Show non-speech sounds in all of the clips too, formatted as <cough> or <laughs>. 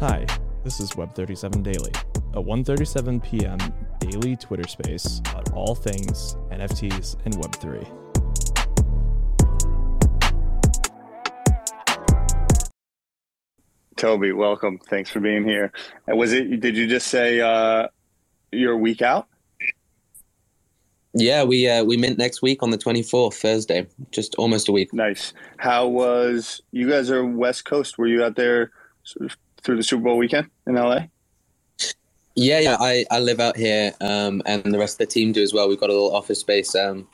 Hi, this is Web37 Daily, a 1:37 p.m. daily Twitter space about all things NFTs and Web3. Toby, welcome. Thanks for being here. Was it? Did you just say uh, you're a week out? Yeah, we uh, we mint next week on the 24th, Thursday. Just almost a week. Nice. How was? You guys are West Coast. Were you out there sort of through the Super Bowl weekend in LA? Yeah, yeah. I, I live out here, um, and the rest of the team do as well. We've got a little office space um,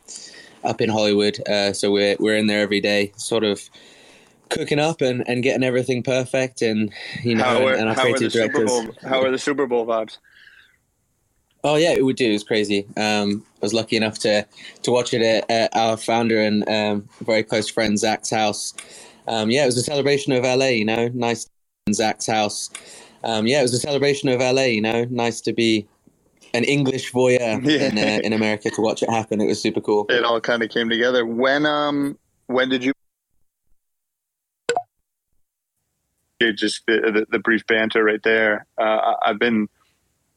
up in Hollywood, uh, so we're we're in there every day, sort of cooking up and, and getting everything perfect. And you know, how are, and, and our how are the creative directors. Bowl? How are the Super Bowl vibes? Oh yeah, it would do. It was crazy. Um, I was lucky enough to to watch it at, at our founder and um, very close friend Zach's house. Um, yeah, it was a celebration of LA. You know, nice Zach's house. Um, yeah, it was a celebration of LA. You know, nice to be an English voyeur Yeah. in uh, in America to watch it happen. It was super cool. It all kind of came together. When um when did you? It just the, the, the brief banter right there. Uh, I've been,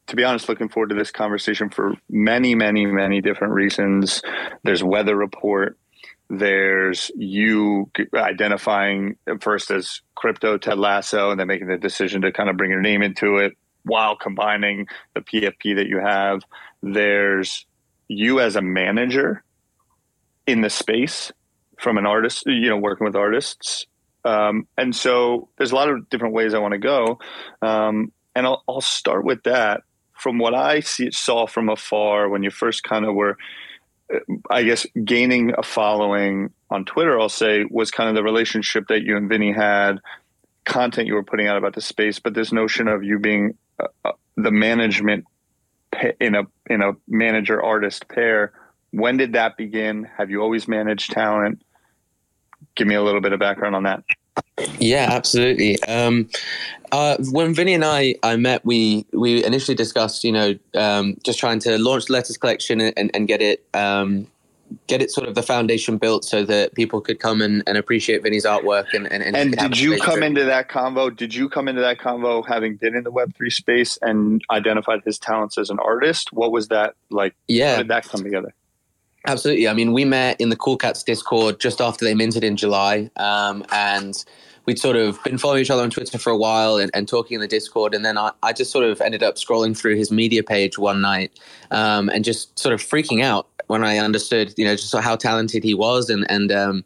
to be honest, looking forward to this conversation for many, many, many different reasons. There's weather report. There's you identifying first as crypto Ted Lasso, and then making the decision to kind of bring your name into it while combining the PFP that you have. There's you as a manager in the space from an artist, you know, working with artists. Um, and so there's a lot of different ways I want to go. Um, and I'll, I'll start with that. From what I see, saw from afar when you first kind of were, I guess, gaining a following on Twitter, I'll say, was kind of the relationship that you and Vinnie had, content you were putting out about the space, but this notion of you being uh, uh, the management in a in a manager artist pair. When did that begin? Have you always managed talent? Give me a little bit of background on that Yeah, absolutely. Um, uh, when Vinnie and I, I met, we we initially discussed, you know, um, just trying to launch the letters collection and, and get it um, get it sort of the foundation built so that people could come and, and appreciate Vinnie's artwork and and, and have did you come into that convo did you come into that convo having been in the web3 space and identified his talents as an artist? What was that like? How Yeah, did that come together Absolutely. I mean, we met in the Cool Cats Discord just after they minted in July, um, and we'd sort of been following each other on Twitter for a while and, and talking in the Discord. And then I, I just sort of ended up scrolling through his media page one night um, and just sort of freaking out when I understood, you know, just how talented he was and and um,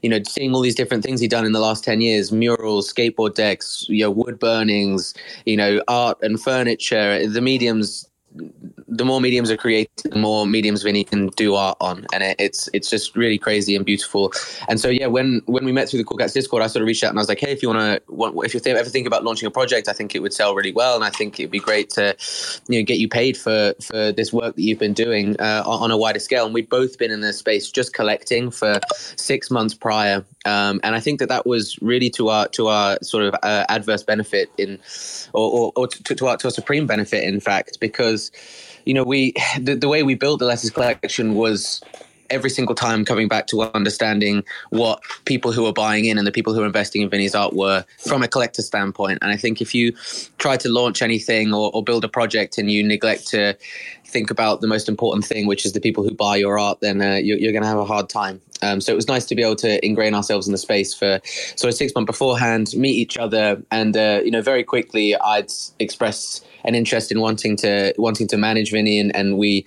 you know, seeing all these different things he'd done in the last ten years: murals, skateboard decks, you know, wood burnings, you know, art and furniture. The mediums the more mediums are created, the more mediums Vinnie can do art on, and it, it's it's just really crazy and beautiful. And so yeah, when when we met through the Cool Cats Discord, I sort of reached out and I was like, hey, if you want to, if you th- ever think about launching a project, I think it would sell really well, and I think it'd be great to, you know, get you paid for for this work that you've been doing uh, on, on a wider scale. And we've both been in this space just collecting for six months prior, um, and I think that that was really to our to our sort of uh, adverse benefit in, or or, or to, to our to our supreme benefit, in fact, because you know, we the, the way we built the letters collection was every single time coming back to understanding what people who are buying in and the people who are investing in Vinnie's art were from a collector standpoint. And I think if you try to launch anything or, or build a project and you neglect to think about the most important thing, which is the people who buy your art, then uh, you're, you're going to have a hard time. Um, so it was nice to be able to ingrain ourselves in the space for sort of six months beforehand, meet each other, and uh, you know very quickly I'd expressed an interest in wanting to wanting to manage Vinnie, and, and we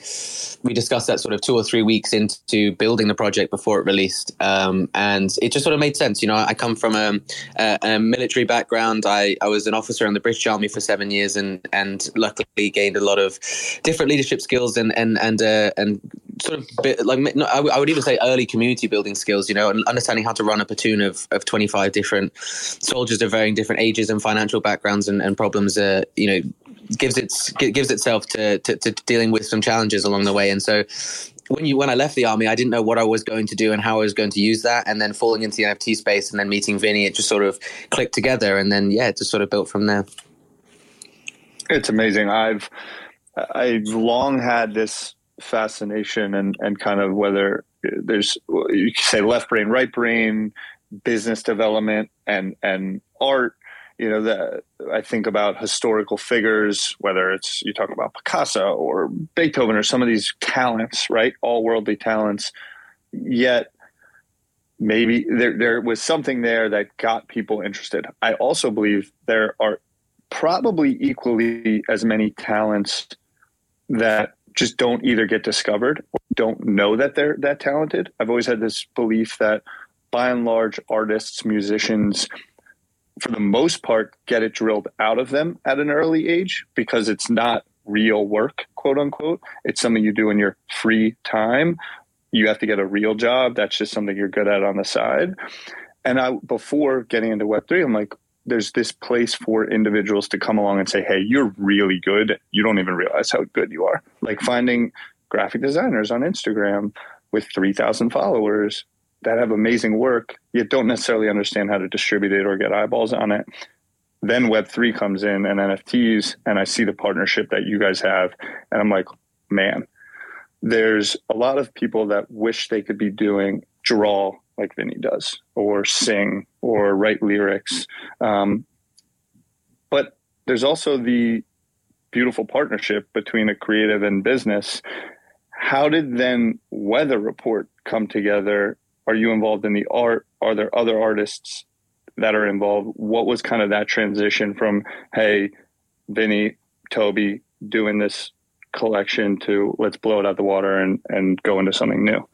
we discussed that sort of two or three weeks into building the project before it released, um, and it just sort of made sense. You know, I come from a, a, a military background. I, I was an officer in the British Army for seven years, and and luckily gained a lot of different leadership skills and and and uh, and sort of bit, like no, I, w- I would even say early community building skills. You know, and understanding how to run a platoon of of twenty five different soldiers of varying different ages and financial backgrounds and, and problems. Uh, you know, gives its gives itself to, to to dealing with some challenges along the way. And so when you when I left the army, I didn't know what I was going to do and how I was going to use that. And then falling into the NFT space and then meeting Vinnie, it just sort of clicked together. And then yeah, it just sort of built from there. It's amazing. I've I've long had this fascination and and kind of whether there's you could say left brain, right brain, business development, and and art. you know, the, I think about historical figures, whether it's you talk about Picasso or Beethoven or some of these talents, right? All worldly talents. Yet maybe there, there was something there that got people interested. I also believe there are probably equally as many talents that just don't either get discovered or don't know that they're that talented. I've always had this belief that by and large, artists, musicians, for the most part, get it drilled out of them at an early age because it's not real work, quote unquote. It's something you do in your free time. You have to get a real job. That's just something you're good at on the side. And I, before getting into Web3, I'm like, there's this place for individuals to come along and say, hey, you're really good. You don't even realize how good you are. Like finding graphic designers on Instagram with 3,000 followers that have amazing work, yet don't necessarily understand how to distribute it or get eyeballs on it. Then Web3 comes in and NFTs, and I see the partnership that you guys have. And I'm like, man, there's a lot of people that wish they could be doing draw like Vinnie does, or sing, or write lyrics. Um, but there's also the beautiful partnership between a creative and business. How did then Weather Report come together? Are you involved in the art? Are there other artists that are involved? What was kind of that transition from, hey, Vinnie, Toby doing this collection to let's blow it out the water and, and go into something new?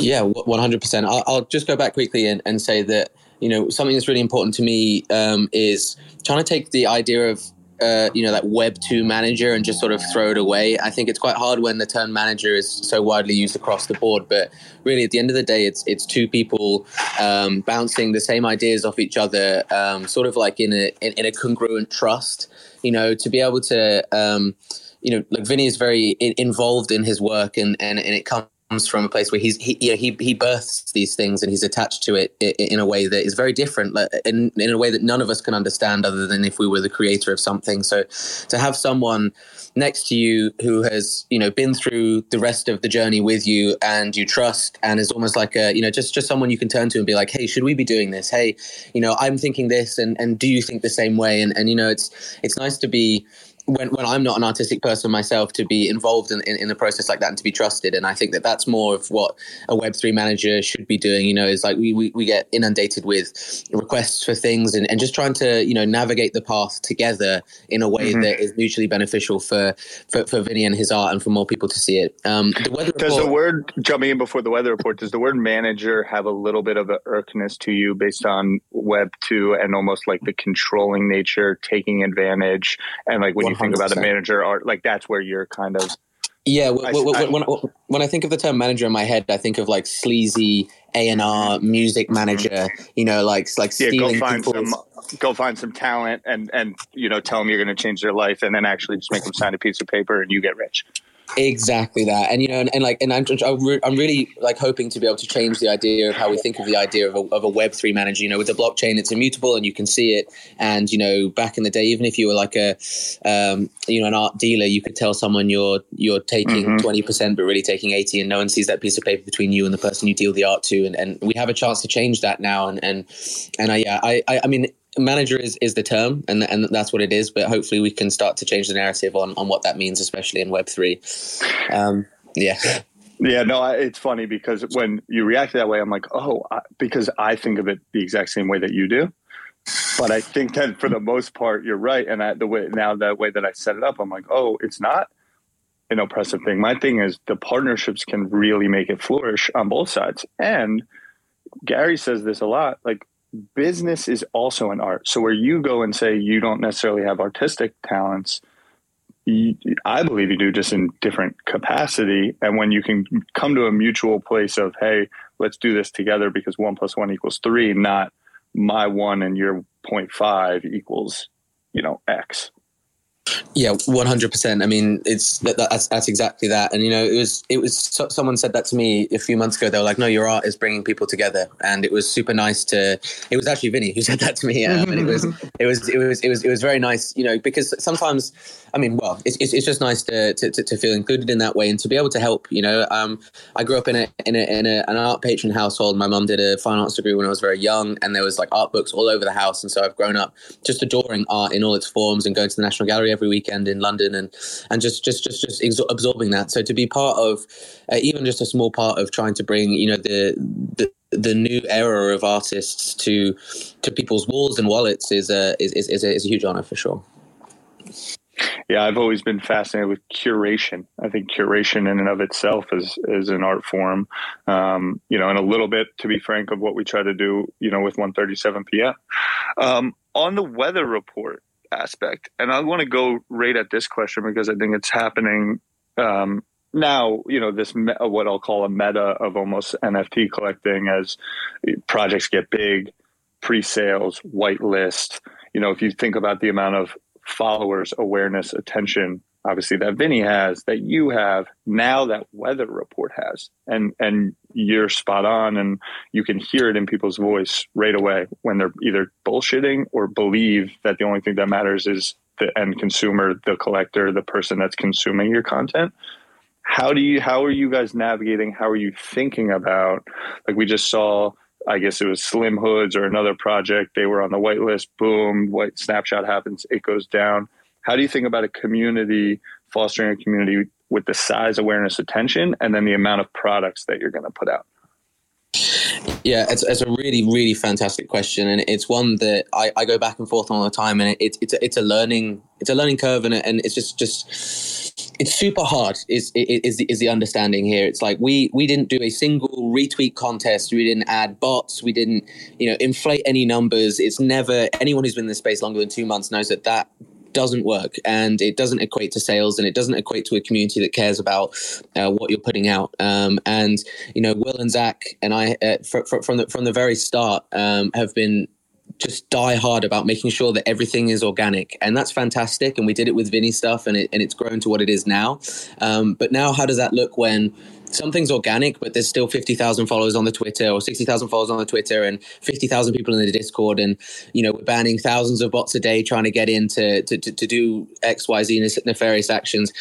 Yeah, one hundred percent. I'll just go back quickly and, and say that you know something that's really important to me um, is trying to take the idea of uh, you know that Web two manager and just sort of throw it away. I think it's quite hard when the term manager is so widely used across the board. But really, at the end of the day, it's it's two people um, bouncing the same ideas off each other, um, sort of like in a in, in, a congruent trust. You know, to be able to. Um, you know, like Vinnie is very involved in his work, and, and, and it comes comes from a place where he's he you know, he he births these things and he's attached to it in a way that is very different in in a way that none of us can understand other than if we were the creator of something. So to have someone next to you who has you know been through the rest of the journey with you and you trust and is almost like a you know just just someone you can turn to and be like hey should we be doing this? Hey you know i'm thinking this and and do you think the same way? And and you know it's it's nice to be when, when I'm not an artistic person myself, to be involved in, in, in, the process like that and to be trusted. And I think that that's more of what a Web3 manager should be doing. You know, is like we, we, we get inundated with requests for things and, and just trying to, you know, navigate the path together in a way mm-hmm. that is mutually beneficial for, for, for Vinnie and his art and for more people to see it. Um, the weather does report, the word, jumping in before the weather report, does the word manager have a little bit of a irkness to you based on Web2 and almost like the controlling nature, taking advantage and like when you think about a manager or like that's where you're kind of yeah when, I, when, when, I think of the term manager in my head i think of like sleazy a&r mm-hmm. music mm-hmm. manager you know like like yeah, go find some go find some talent and and you know tell them you're going to change their life and then actually just make them sign a piece of paper and you get rich Exactly that, and you know, and, and like, and I'm, I'm really like hoping to be able to change the idea of how we think of the idea of a, of a Web three manager. You know, with the blockchain, it's immutable and you can see it. And you know, back in the day, even if you were like a, um, you know, an art dealer, you could tell someone you're you're taking mm-hmm. 20 mm-hmm. percent, but really taking eighty, and no one sees that piece of paper between you and the person you deal the art to. And, and we have a chance to change that now. And and and I yeah, I I, I mean manager is, is the term and, and that's what it is but hopefully we can start to change the narrative on, on what that means especially in web3 um, yeah. Yeah no it's funny because when you react that way i'm like oh I, because i think of it the exact same way that you do. But i think that for the most part you're right. And I, the way now that way that i set it up i'm like oh it's not an oppressive thing. My thing is the partnerships can really make it flourish on both sides. And gary says this a lot like business is also an art. So where you go and say you don't necessarily have artistic talents, you, I believe you do just in different capacity. And when you can come to a mutual place of, hey, let's do this together because one plus one equals three, not my one and your 0.5 equals, you know, X. Yeah, one hundred percent. I mean, it's that, that's that's exactly that. And you know, it was it was someone said that to me a few months ago. They were like, "No, your art is bringing people together," and it was super nice to. It was actually Vinnie who <laughs> said that to me, um, and it was <laughs> it was it was it was it was very nice. You know, because sometimes, I mean, well, it's it's, it's just nice to, to, to feel included in that way and to be able to help. You know, um, I grew up in a in a in a, an art patron household. My mum did a fine arts degree when I was very young, and there was like art books all over the house, and so I've grown up just adoring art in all its forms and going to the National Gallery every weekend in London and and just just just just absorbing that. So to be part of uh, even just a small part of trying to bring you know the the the new era of artists to to people's walls and wallets is a is is, is a, is a huge honor for sure. Yeah, I've always been fascinated with curation. I think curation in and of itself is is an art form. Um, you know, and a little bit, to be frank, of what we try to do. You know, with 137 p.m. Um, on the weather report, aspect. And I want to go right at this question because I think it's happening um, now. You know, this me- what I'll call a meta of almost NFT collecting as projects get big, pre-sales, whitelist. You know, if you think about the amount of followers, awareness, attention obviously that Vinnie has, that you have, now that weather report has. And and you're spot on and you can hear it in people's voice right away when they're either bullshitting or believe that the only thing that matters is the end consumer, the collector, the person that's consuming your content. How do you how are you guys navigating? How are you thinking about like we just saw I guess it was Slim Hoods or another project. They were on the whitelist. Boom, white snapshot happens. It goes down how do you think about a community, fostering a community with the size, awareness, attention, and then the amount of products that you're going to put out? Yeah, it's, it's a really, really fantastic question, and it's one that I, I go back and forth on all the time, and it, it's a, it's a learning it's a learning curve, and, and it's just just it's super hard. Is is is the understanding here? It's like we we didn't do a single retweet contest, we didn't add bots, we didn't you know inflate any numbers. It's never anyone who's been in the space longer than two months knows that that doesn't work and it doesn't equate to sales and it doesn't equate to a community that cares about uh, what you're putting out. Um, and you know, Will and Zach and I uh, fr- fr- from the from the very start um, have been just die hard about making sure that everything is organic and that's fantastic and we did it with Vinnie stuff and, it, and it's grown to what it is now um, but now how does that look when something's organic, but there's still 50,000 followers on the Twitter or 60,000 followers on the Twitter and 50,000 people in the Discord. And, you know, we're banning thousands of bots a day trying to get in to, to, to do X, Y, Z nefarious actions.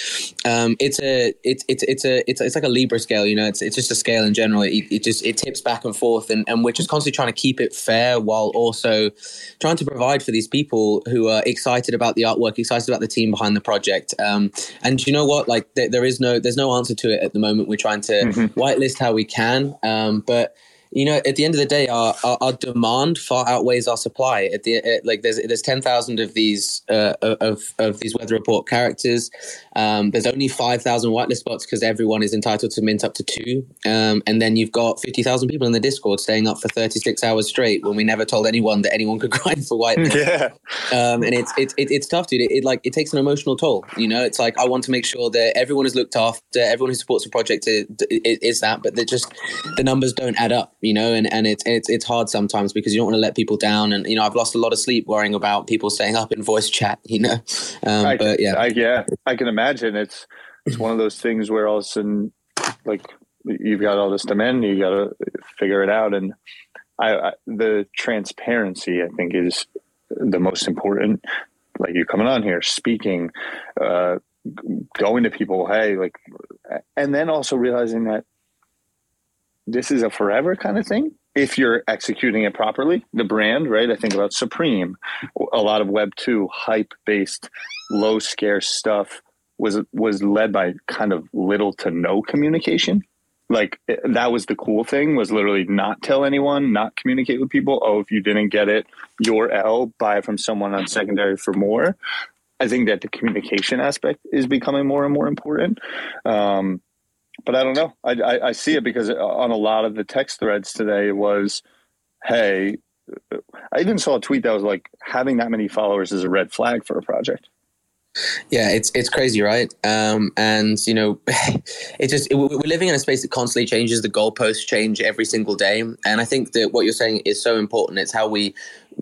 Um, it's a, it's, it's, it's a, it's, it's like a Libra scale, you know, it's, it's just a scale in general. It, it just, it tips back and forth and, and we're just constantly trying to keep it fair while also trying to provide for these people who are excited about the artwork, excited about the team behind the project. Um, and you know what, like there, there is no, there's no answer to it at the moment. We're trying to mm-hmm. whitelist how we can. Um, but you know, at the end of the day, our, our, our demand far outweighs our supply. At the at, like, there's there's ten thousand of these uh, of of these weather report characters. Um, there's only five thousand whitelist spots because everyone is entitled to mint up to two. Um, and then you've got fifty thousand people in the Discord staying up for thirty six hours straight when we never told anyone that anyone could <laughs> grind for whitelist. <laughs> Yeah. Um, and it's it's it, it's tough, dude. It, it, like it takes an emotional toll. You know, it's like I want to make sure that everyone is looked after, everyone who supports the project is, is that, but they just the numbers don't add up you know, and, and it's, it's, it's hard sometimes because you don't want to let people down. And, you know, I've lost a lot of sleep worrying about people staying up in voice chat, <laughs> you know, um, I, but yeah. I, yeah, I can imagine it's, it's one of those things where all of a sudden, like you've got all this demand, you got to figure it out. And I, I, the transparency, I think is the most important. Like you coming on here, speaking, uh, going to people, hey, like, and then also realizing that this is a forever kind of thing. If you're executing it properly the brand right? I think about supreme. A lot of web 2 hype based low scarce stuff was was led by kind of little to no communication. Like that was the cool thing was literally not tell anyone not communicate with people. Oh if you didn't get it your l buy from someone on secondary for more. I think that the communication aspect is becoming more and more important. Um, but I don't know. I, I, I see it because on a lot of the text threads today was, "Hey," I even saw a tweet that was like, "Having that many followers is a red flag for a project." Yeah, it's it's crazy, right? Um, and you know, <laughs> it just it, we're living in a space that constantly changes. The goalposts change every single day, and I think that what you're saying is so important. It's how we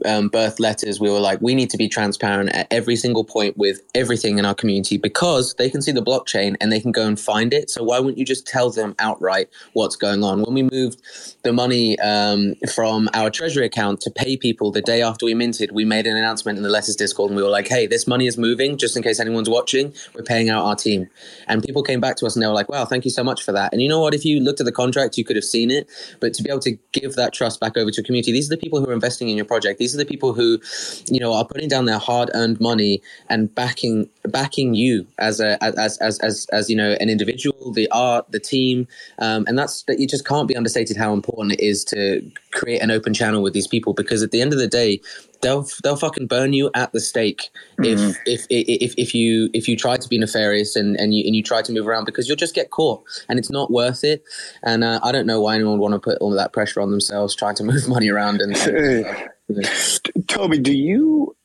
um, birth letters, we were like, we need to be transparent at every single point with everything in our community because they can see the blockchain and they can go and find it. So why wouldn't you just tell them outright what's going on? When we moved the money um, from our treasury account to pay people the day after we minted, we made an announcement in the letters Discord and we were like, hey, this money is moving. Just in case anyone's watching, we're paying out our team. And people came back to us and they were like, wow, thank you so much for that. And you know what? If you looked at the contract, you could have seen it. But to be able to give that trust back over to a community, these are the people who are investing in your project. These are the people who, you know, are putting down their hard-earned money and backing backing you as a as as as, as you know an individual, the art, the team, um, and that's that. You just can't be understated how important it is to create an open channel with these people because at the end of the day, they'll they'll fucking burn you at the stake if, if if if you if you try to be nefarious and and you and you try to move around because you'll just get caught and it's not worth it. And uh, I don't know why anyone would want to put all that pressure on themselves trying to <laughs> move money around. And, and <laughs> Toby, do you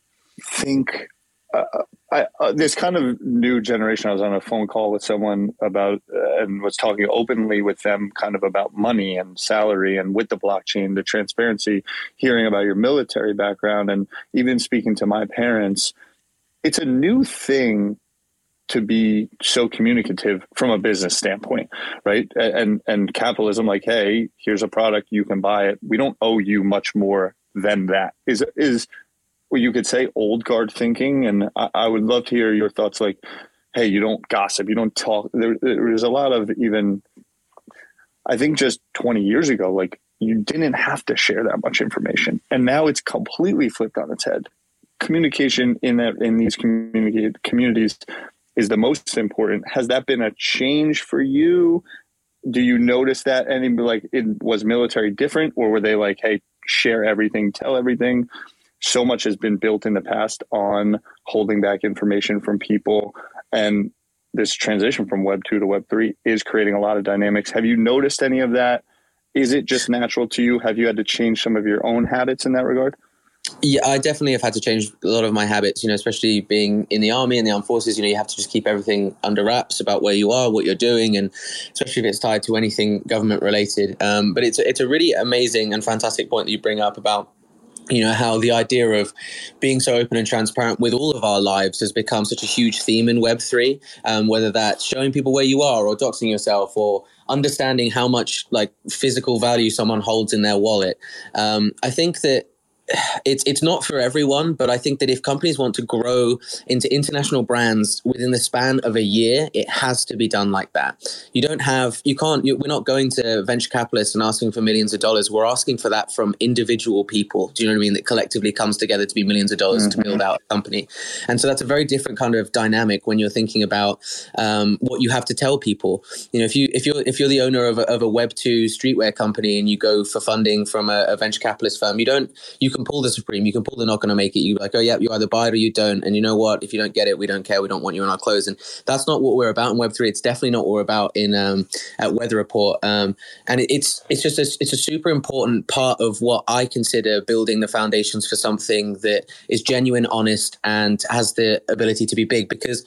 think? Uh, I, uh, this kind of new generation. I was on a phone call with someone about uh, and was talking openly with them, kind of about money and salary, and with the blockchain, the transparency. Hearing about your military background, and even speaking to my parents, it's a new thing to be so communicative from a business standpoint, right? And and capitalism, like, hey, here's a product, you can buy it. We don't owe you much more than that. Is is well, you could say old guard thinking, and I, I, would love to hear your thoughts. Like, hey, you don't gossip, you don't talk. There, there's a lot of even. I think just 20 years ago, like you didn't have to share that much information, and now it's completely flipped on its head. Communication in that in these community communities is the most important. Has that been a change for you? Do you notice that? Any like it was military different, or were they like, hey, share everything, tell everything? so much has been built in the past on holding back information from people. And this transition from web 2 to web 3 is creating a lot of dynamics. Have you noticed any of that? Is it just natural to you? Have you had to change some of your own habits in that regard yeah, I definitely have had to change a lot of my habits, you know, especially being in the army and the armed forces, you know, you have to just keep everything under wraps about where you are, what you're doing, and especially if it's tied to anything government related. Um, but it's, it's a really amazing and fantastic point that you bring up about you know how the idea of being so open and transparent with all of our lives has become such a huge theme in web3 um, whether that's showing people where you are or doxing yourself or understanding how much like physical value someone holds in their wallet um, i think that it's it's not for everyone, but I think that if companies want to grow into international brands within the span of a year, it has to be done like that. You don't have, you can't, you, we're not going to venture capitalists and asking for millions of dollars. We're asking for that from individual people. Do you know what I mean? That collectively comes together to be millions of dollars mm-hmm. to build out a company. And so that's a very different kind of dynamic when you're thinking about um, what you have to tell people. You know, if you if you're if you're the owner of a, of a Web two streetwear company and you go for funding from a, a venture capitalist firm, you don't you can pull the Supreme, you can pull the not going to make it. You like, oh yeah, you either buy it or you don't. And you know what? If you don't get it, we don't care. We don't want you in our clothes. And that's not what we're about in Web three. It's definitely not what we're about in um, at Weather Report. Um, and it's it's just a, it's a super important part of what I consider building the foundations for something that is genuine, honest, and has the ability to be big. Because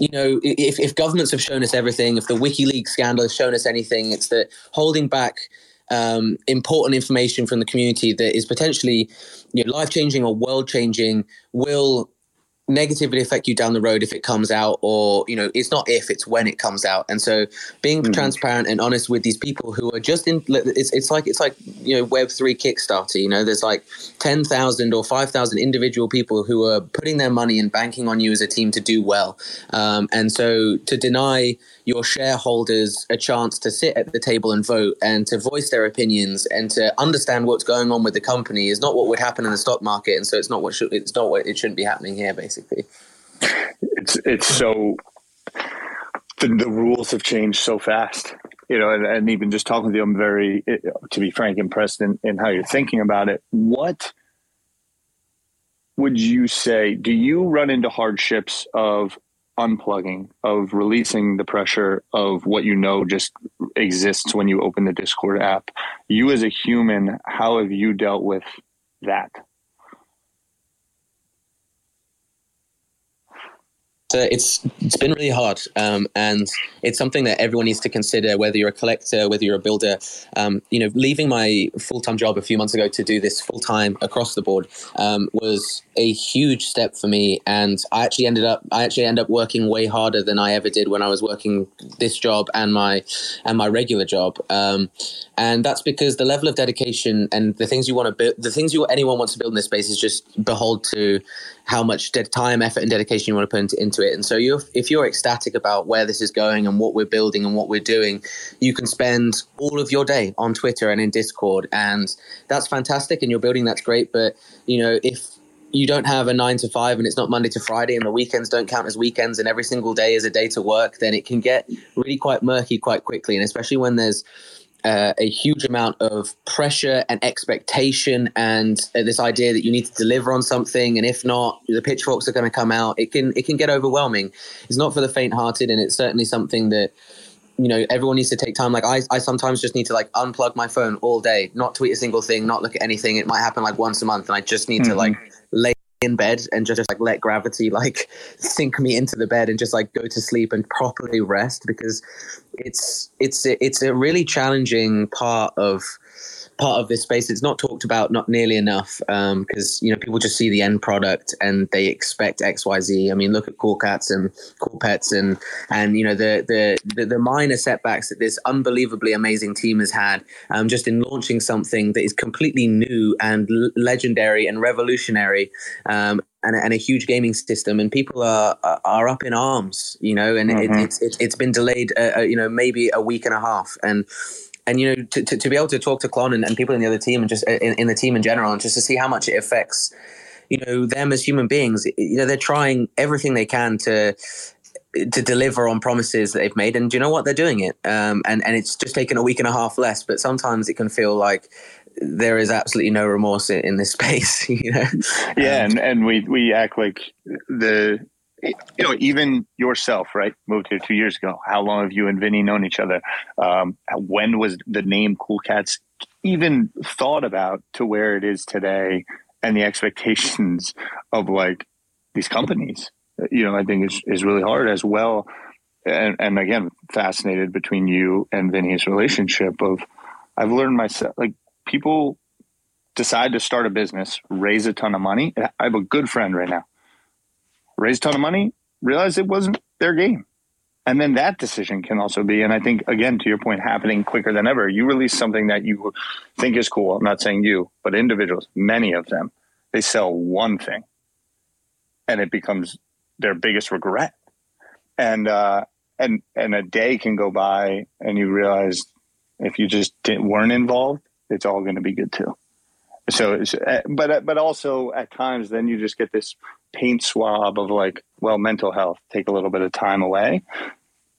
you know, if, if governments have shown us everything, if the WikiLeaks scandal has shown us anything, it's that holding back um, important information from the community that is potentially you know, life changing or world changing will negatively affect you down the road if it comes out or you know it's not if it's when it comes out and so being mm. transparent and honest with these people who are just in it's, it's like it's like you know web 3 kickstarter you know there's like 10,000 or 5,000 individual people who are putting their money and banking on you as a team to do well um, and so to deny your shareholders a chance to sit at the table and vote and to voice their opinions and to understand what's going on with the company is not what would happen in the stock market. And so it's not what should, it's not what it shouldn't be happening here basically. It's it's so the, the rules have changed so fast you know and, and even just talking to you i'm very to be frank impressed in, in how you're thinking about it. What would you say do you run into hardships of unplugging, of releasing the pressure of what you know just exists when you open the Discord app. You as a human, how have you dealt with that? Uh, it's it's been really hard, um, and it's something that everyone needs to consider. Whether you're a collector, whether you're a builder, um, you know, leaving my full time job a few months ago to do this full time across the board um, was a huge step for me. And I actually ended up I actually ended up working way harder than I ever did when I was working this job and my and my regular job. Um, and that's because the level of dedication and the things you want to build, the things you anyone wants to build in this space is just behold to how much time, effort, and dedication you want to put into, into it. And so, you're, if you're ecstatic about where this is going and what we're building and what we're doing, you can spend all of your day on Twitter and in Discord, and that's fantastic. And you're building that's great. But you know, if you don't have a nine to five and it's not Monday to Friday and the weekends don't count as weekends and every single day is a day to work, then it can get really quite murky quite quickly. And especially when there's uh, a huge amount of pressure and expectation and uh, this idea that you need to deliver on something and if not the pitchforks are going to come out. It can it can get overwhelming. It's not for the faint hearted and it's certainly something that you know everyone needs to take time. Like I, I sometimes just need to like unplug my phone all day not tweet a single thing not look at anything. It might happen like once a month and i just need mm-hmm. to like lay in bed and just, just like let gravity like sink me into the bed and just like go to sleep and properly rest because it's it's it's a really challenging part of part of this space. It's not talked about not nearly enough because um, you know people just see the end product and they expect X Y Z. I mean, look at Cool Cats and Cool Pets and and you know the the the, the minor setbacks that this unbelievably amazing team has had um, just in launching something that is completely new and l- legendary and revolutionary. Um, and, and, a huge gaming system, and people are are up in arms, you know, and mm-hmm. it, it's, it's it's been delayed, uh, uh, you know, maybe a week and a half, and and you know to, to, to, be able to talk to Clon and, and people in the other team and just in, in, the team in general and just to see how much it affects you know them as human beings you know they're trying everything they can to to deliver on promises that they've made. And do you know what? They're doing it. Um, and and it's just taken a week and a half less but sometimes it can feel like there is absolutely no remorse in, in this <laughs> space you know? Yeah um, and and we we act like the you know, even yourself, right? Moved here two years ago. How long have you and Vinnie known each other? Um, when was the name Cool Cats even thought about to where it is today, and the expectations of like these companies? You know, I think is is really hard as well. And, and again, fascinated between you and Vinnie's relationship. Of I've learned myself like people decide to start a business, raise a ton of money. I have a good friend right now raise a ton of money, realize it wasn't their game. And then that decision can also be, and I think, again, to your point, happening quicker than ever. You release something that you think is cool. I'm not saying you, but individuals, many of them, they sell one thing and it becomes their biggest regret. And, uh, and, and a day can go by and you realize if you just weren't involved, it's all going to be good too. So, uh, but uh, but also at times, then you just get this paint swab of like, well, mental health. Take a little bit of time away.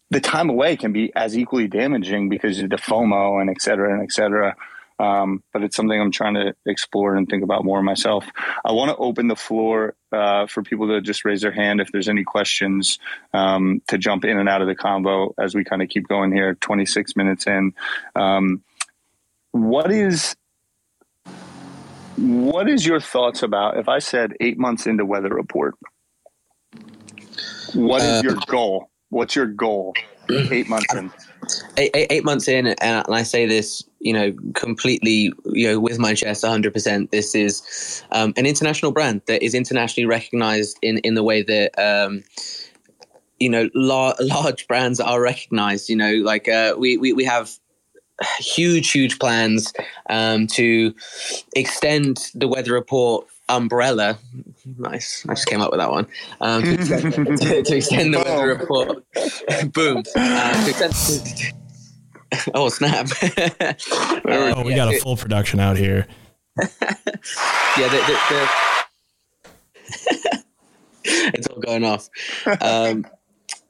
The time away can be as equally damaging because of the FOMO and et cetera and et cetera. Um, but it's something I'm trying to explore and think about more myself. I want to open the floor uh, for people to just raise their hand if there's any questions um, to jump in and out of the convo as we kind of keep going here. 26 minutes in. Um, what is what is your thoughts about if I said eight months into weather report? What is uh, your goal? What's your goal? <clears throat> Eight months in. Eight, eight, eight months in, and I say this, you know, completely, you know, with my chest, 100%. This is um, an international brand that is internationally recognized in in the way that. Um, you know, lar- <laughs> large brands are recognized. You know, like uh, we, we we have huge, huge plans um, to extend the weather report umbrella. Nice. I just came up with that one. Um, to, <laughs> extend, to, to, extend, the weather report. Boom. Uh, extend, <laughs> oh, snap. uh, oh, we <laughs> yeah, got a full production out here. yeah, the, the, the it's all going off. Um,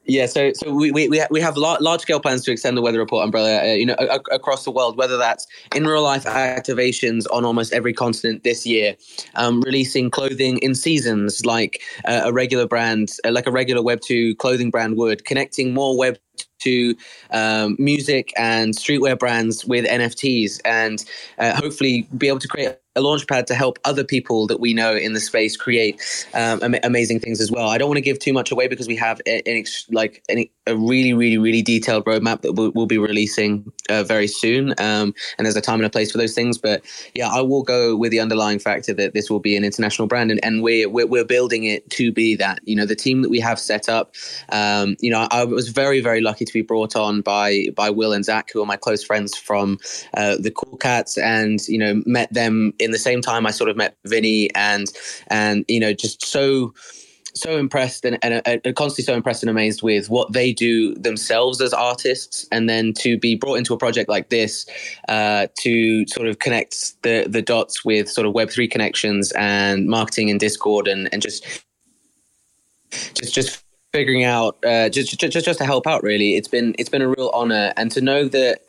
yeah, so so we we we have large scale plans to extend the weather report umbrella, uh, you know, a- across the world. Whether that's in real life activations on almost every continent this year, um, releasing clothing in seasons like uh, a regular brand, uh, like a regular Web two clothing brand would, connecting more Web to um, music and streetwear brands with NFTs, and uh, hopefully be able to create a launchpad to help other people that we know in the space create um, am- amazing things as well. I don't want to give too much away because we have an ex- like an, a really, really, really detailed roadmap that we'll, we'll be releasing uh, very soon. Um, and there's a time and a place for those things. But yeah, I will go with the underlying factor that this will be an international brand, and, and we're, we're, we're building it to be that. You know, the team that we have set up. Um, you know, I was very, very lucky to be brought on by by Will and Zach, who are my close friends from uh, the Cool Cats, and you know, met them in the same time I sort of met Vinnie and and you know just so so impressed and, and, and, constantly so impressed and amazed with what they do themselves as artists and then to be brought into a project like this uh, to sort of connect the the dots with sort of web3 connections and marketing and discord and, and just just just figuring out uh, just, just just to help out really. It's been it's been a real honor. And to know that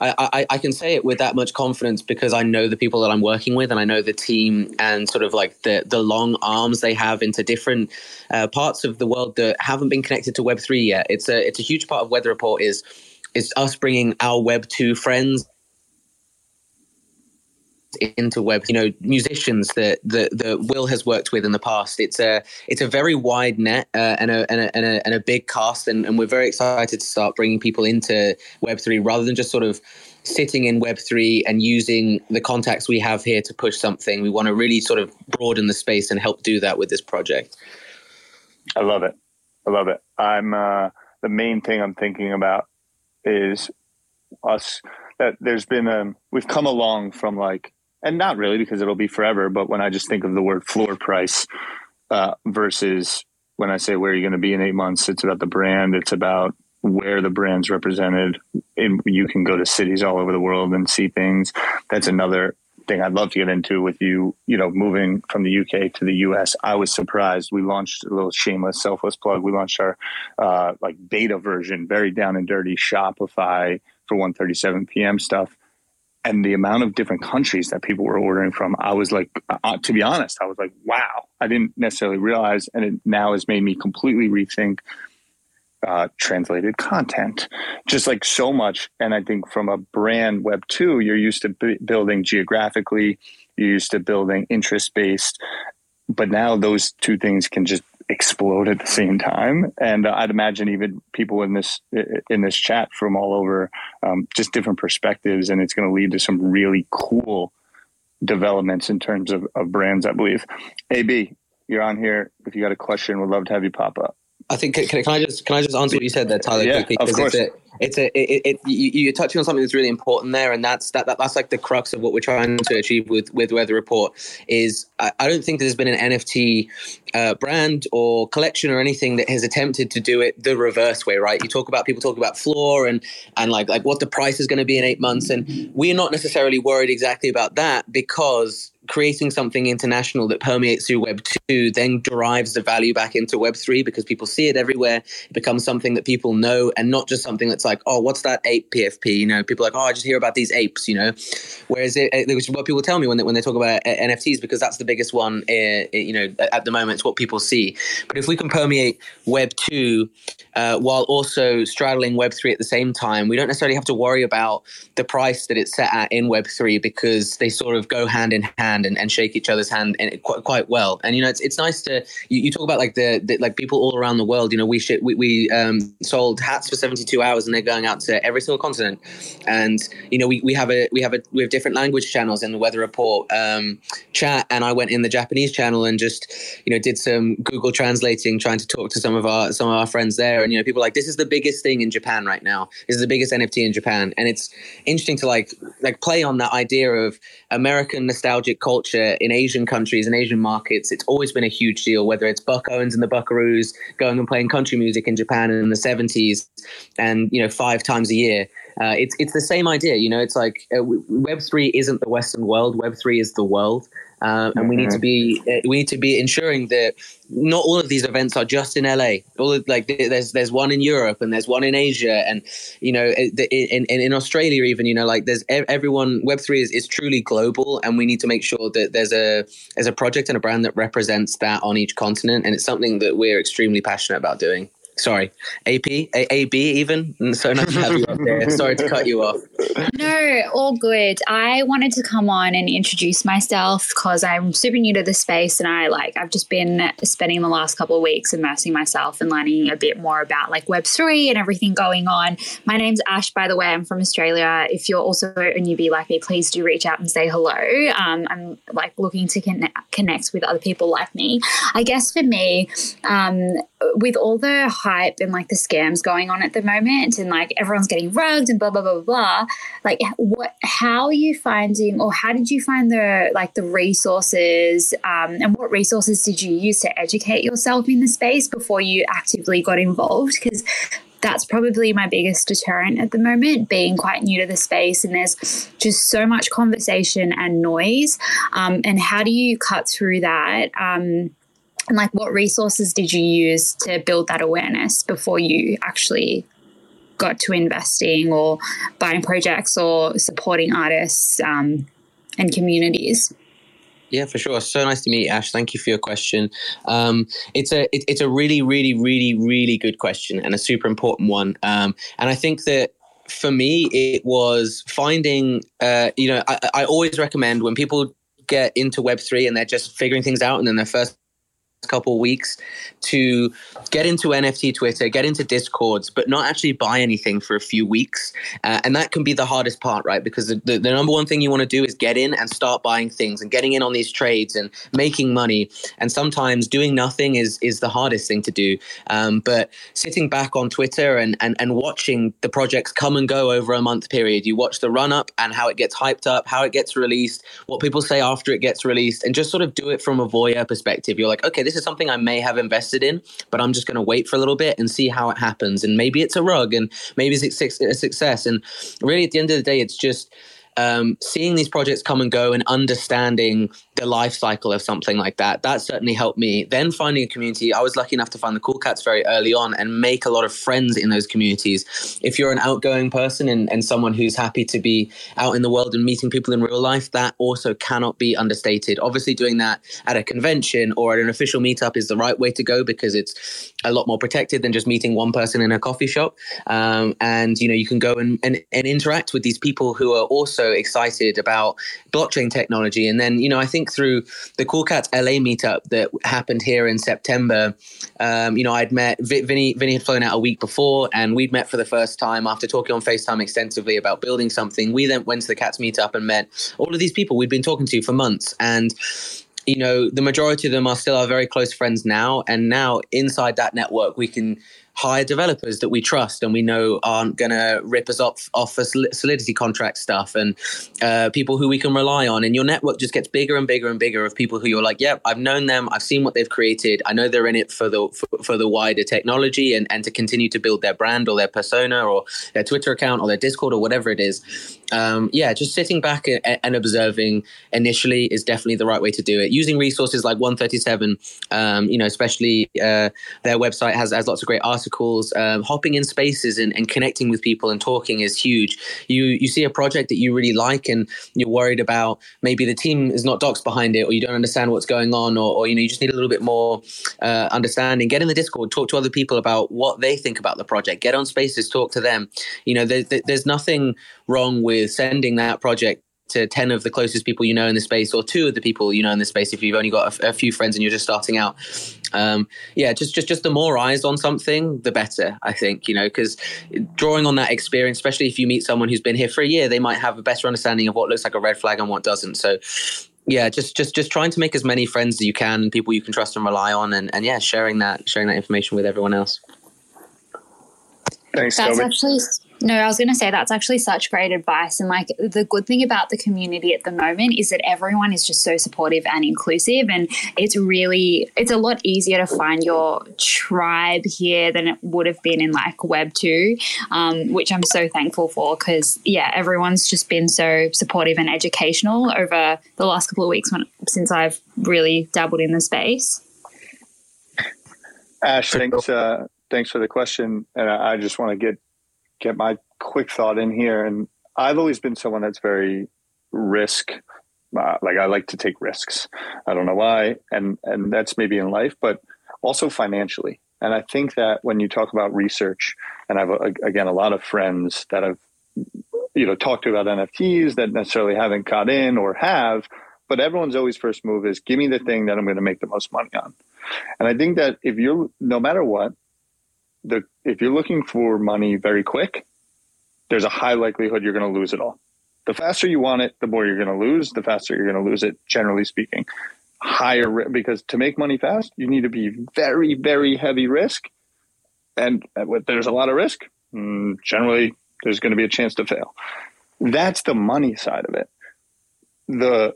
I, I, can say it with that much confidence because I know the people that I'm working with and I know the team and sort of like the, the long arms they have into different uh, parts of the world that haven't been connected to Web3 yet. It's a, it's a huge part of Weather Report is, is us bringing our Web2 friends into web you know musicians that that, that will has worked with in the past. It's a it's a very wide net uh, and, a, and, a, and, a, and a big cast and, and we're very excited to start bringing people into web3 rather than just sort of sitting in web3 and using the contacts we have here to push something. We want to really sort of broaden the space and help do that with this project. I love it. I love it. I'm uh, the main thing i'm thinking about is us that there's been a we've come along from like and not really because it'll be forever. But when I just think of the word floor price uh, versus when I say where are you're going to be in eight months, it's about the brand. It's about where the brand's represented. And you can go to cities all over the world and see things. That's another thing I'd love to get into with you. You know, moving from the UK to the US, I was surprised. We launched a little shameless, selfless plug. We launched our uh, like beta version, very down and dirty Shopify for 137 PM stuff and the amount of different countries that people were ordering from, I was like, uh, to be honest, I was like, wow, I didn't necessarily realize. And it now has made me completely rethink uh, translated content, just like so much. And I think from a brand web two, you're used to b- building geographically, you're used to building interest based, but now those two things can just explode at the same time. And uh, I'd imagine even people in this in this chat from all over, um, just different perspectives, and it's going to lead to some really cool developments in terms of, of brands. I believe. AB, you're on here. If you got a question, we'd love to have you pop up. I think can, can, I just can I just answer what you said there, Tyler? Yeah, quickly, of course. It's a, it's a it, it, you, are touching on something that's really important there, and that's that, that that's like the crux of what we're trying to achieve with with Weather Report. Is I, I don't think there's been an NFT uh, brand or collection or anything that has attempted to do it the reverse way, right? You talk about people talk about floor and and like like what the price is going to be in eight months, and we're not necessarily worried exactly about that because creating something international that permeates through Web 2 then derives the value back into Web 3 because people see it everywhere. It becomes something that people know and not just something that's like, oh, what's that ape PFP? You know, people are like, oh, I just hear about these apes, you know. Whereas it, which is what people tell me when they, when they talk about uh, NFTs because that's the biggest one, uh, you know, at the moment. It's what people see. But if we can permeate Web 2 uh, while also straddling Web 3 at the same time, we don't necessarily have to worry about the price that it's set at in Web 3 because they sort of go hand in hand and, and shake each other's hand quite, quite well. And you know, it's it's nice to you, you talk about like the, the, like people all around the world. You know, we sh- we, we um, sold hats for seventy two hours, and they're going out to every single continent. And you know, we, we have a we have a we have different language channels in the Weather Report um, chat. And I went in the Japanese channel and just you know did some Google translating, trying to talk to some of our some of our friends there. And you know, people like this is the biggest thing in Japan right now. This is the biggest NFT in Japan, and it's interesting to like like play on that idea of American nostalgic culture in Asian countries and Asian markets, it's always been a huge deal, whether it's Buck Owens and the Buckaroos going and playing country music in Japan in the 70s and, you know, five times a year. Uh, it's, it's the same idea. You know, it's like uh, Web3 isn't the Western world, Web3 is the world. Uh, and mm-hmm. we need to be uh, we need to be ensuring that not all of these events are just in LA. All of, like there's there's one in Europe and there's one in Asia and you know in in, in Australia even you know like there's everyone Web three is, is truly global and we need to make sure that there's a there's a project and a brand that represents that on each continent and it's something that we're extremely passionate about doing. Sorry, AP, A- AB even. So nice to have you up there. Sorry to cut you off. No, all good. I wanted to come on and introduce myself because I'm super new to the space and I like I've just been spending the last couple of weeks immersing myself and learning a bit more about like Web3 and everything going on. My name's Ash, by the way. I'm from Australia. If you're also a newbie like me, please do reach out and say hello. Um, I'm like looking to connect, connect with other people like me. I guess for me, um, with all the hype and like the scams going on at the moment and like everyone's getting rugged and blah blah blah blah like what how are you finding or how did you find the like the resources um, and what resources did you use to educate yourself in the space before you actively got involved because that's probably my biggest deterrent at the moment, being quite new to the space. And there's just so much conversation and noise. Um, and how do you cut through that? Um, and like what resources did you use to build that awareness before you actually got to investing or buying projects or supporting artists um, and communities yeah, for sure. So nice to meet you, Ash. Thank you for your question. Um, it's a it, it's a really, really, really, really good question and a super important one. Um, and I think that for me, it was finding. Uh, you know, I, I always recommend when people get into Web three and they're just figuring things out, and then their first couple weeks to get into NFT Twitter, get into Discords, but not actually buy anything for a few weeks. Uh, and that can be the hardest part, right? Because the, the, the number one thing you want to do is get in and start buying things and getting in on these trades and making money. And sometimes doing nothing is is the hardest thing to do. Um, but sitting back on Twitter and, and and watching the projects come and go over a month period, you watch the run up and how it gets hyped up, how it gets released, what people say after it gets released, and just sort of do it from a voyeur perspective. You're like, okay, this is something I may have invested in, but I'm just going to wait for a little bit and see how it happens. And maybe it's a rug, and maybe it's a success. And really, at the end of the day, it's just um, seeing these projects come and go and understanding the life cycle of something like that that certainly helped me. Then finding a community i was lucky enough to find the cool cats very early on and make a lot of friends in those communities. If you're an outgoing person and, and someone who's happy to be out in the world and meeting people in real life that also cannot be understated. Obviously doing that at a convention or at an official meetup is the right way to go because it's a lot more protected than just meeting one person in a coffee shop. Um, and you know you can go and, and, and interact with these people who are also excited about blockchain technology and then you know i think through the Cool Cats LA meetup that happened here in September, um, you know, I'd met Vinnie. Vinnie had flown out a week before, and we'd met for the first time after talking on Facetime extensively about building something. We then went to the Cats meetup and met all of these people we'd been talking to for months, and you know, the majority of them are still our very close friends now. And now inside that network, we can hire developers that we trust and we know aren't going to rip us off off for solidity contract stuff and uh, people who we can rely on. And your network just gets bigger and bigger and bigger of people who you're like yeah i've known them. I've seen what they've created. I know they're in it for the for, for the wider technology and, and to continue to build their brand or their persona or their twitter account or their discord or whatever it is. Um, yeah just sitting back and, and, observing initially is definitely the right way to do it. Using resources like 137 um, you know especially uh, their website has, has lots of great articles articles, um, hopping in spaces and, and, connecting with people and talking is huge. You you see a project that you really like and you're worried about maybe the team is not doxxed behind it or you don't understand what's going on or, or you know you just need a little bit more uh, understanding. Get in the Discord, talk to other people about what they think about the project. Get on spaces, talk to them. You know, there, there's nothing wrong with sending that project to 10 of the closest people you know in the space or two of the people you know in the space if you've only got a few friends and you're just starting out um, yeah just just just the more eyes on something the better i think you know because drawing on that experience especially if you meet someone who's been here for a year they might have a better understanding of what looks like a red flag and what doesn't. So yeah just just just trying to make as many friends as you can people you can trust and rely on and, and yeah sharing that sharing that information with everyone else. Thanks that's actually no, I was going to say that's actually such great advice. And like the good thing about the community at the moment is that everyone is just so supportive and inclusive. And it's really, it's a lot easier to find your tribe here than it would have been in like Web 2, um, which I'm so thankful for because, yeah, everyone's just been so supportive and educational over the last couple of weeks when, since I've really dabbled in the space. Ash, thanks. Uh, thanks for the question. And I just want to get get my quick thought in here. And I've always been someone that's very risk. Uh, like I like to take risks. I don't know why, and and that's maybe in life, but also financially. And I think that when you talk about research, and I've again a lot of friends that have you know talked to about NFTs that necessarily haven't caught in or have, but everyone's always first move is give me the thing that I'm going to make the most money on. And I think that if you're no matter what, the if you're looking for money very quick, there's a high likelihood you're going to lose it all. The faster you want it, the more you're going to lose. The faster you're going to lose it, generally speaking. Higher because to make money fast, you need to be very, very heavy risk, and there's a lot of risk. Mm, generally, there's going to be a chance to fail. That's the money side of it. The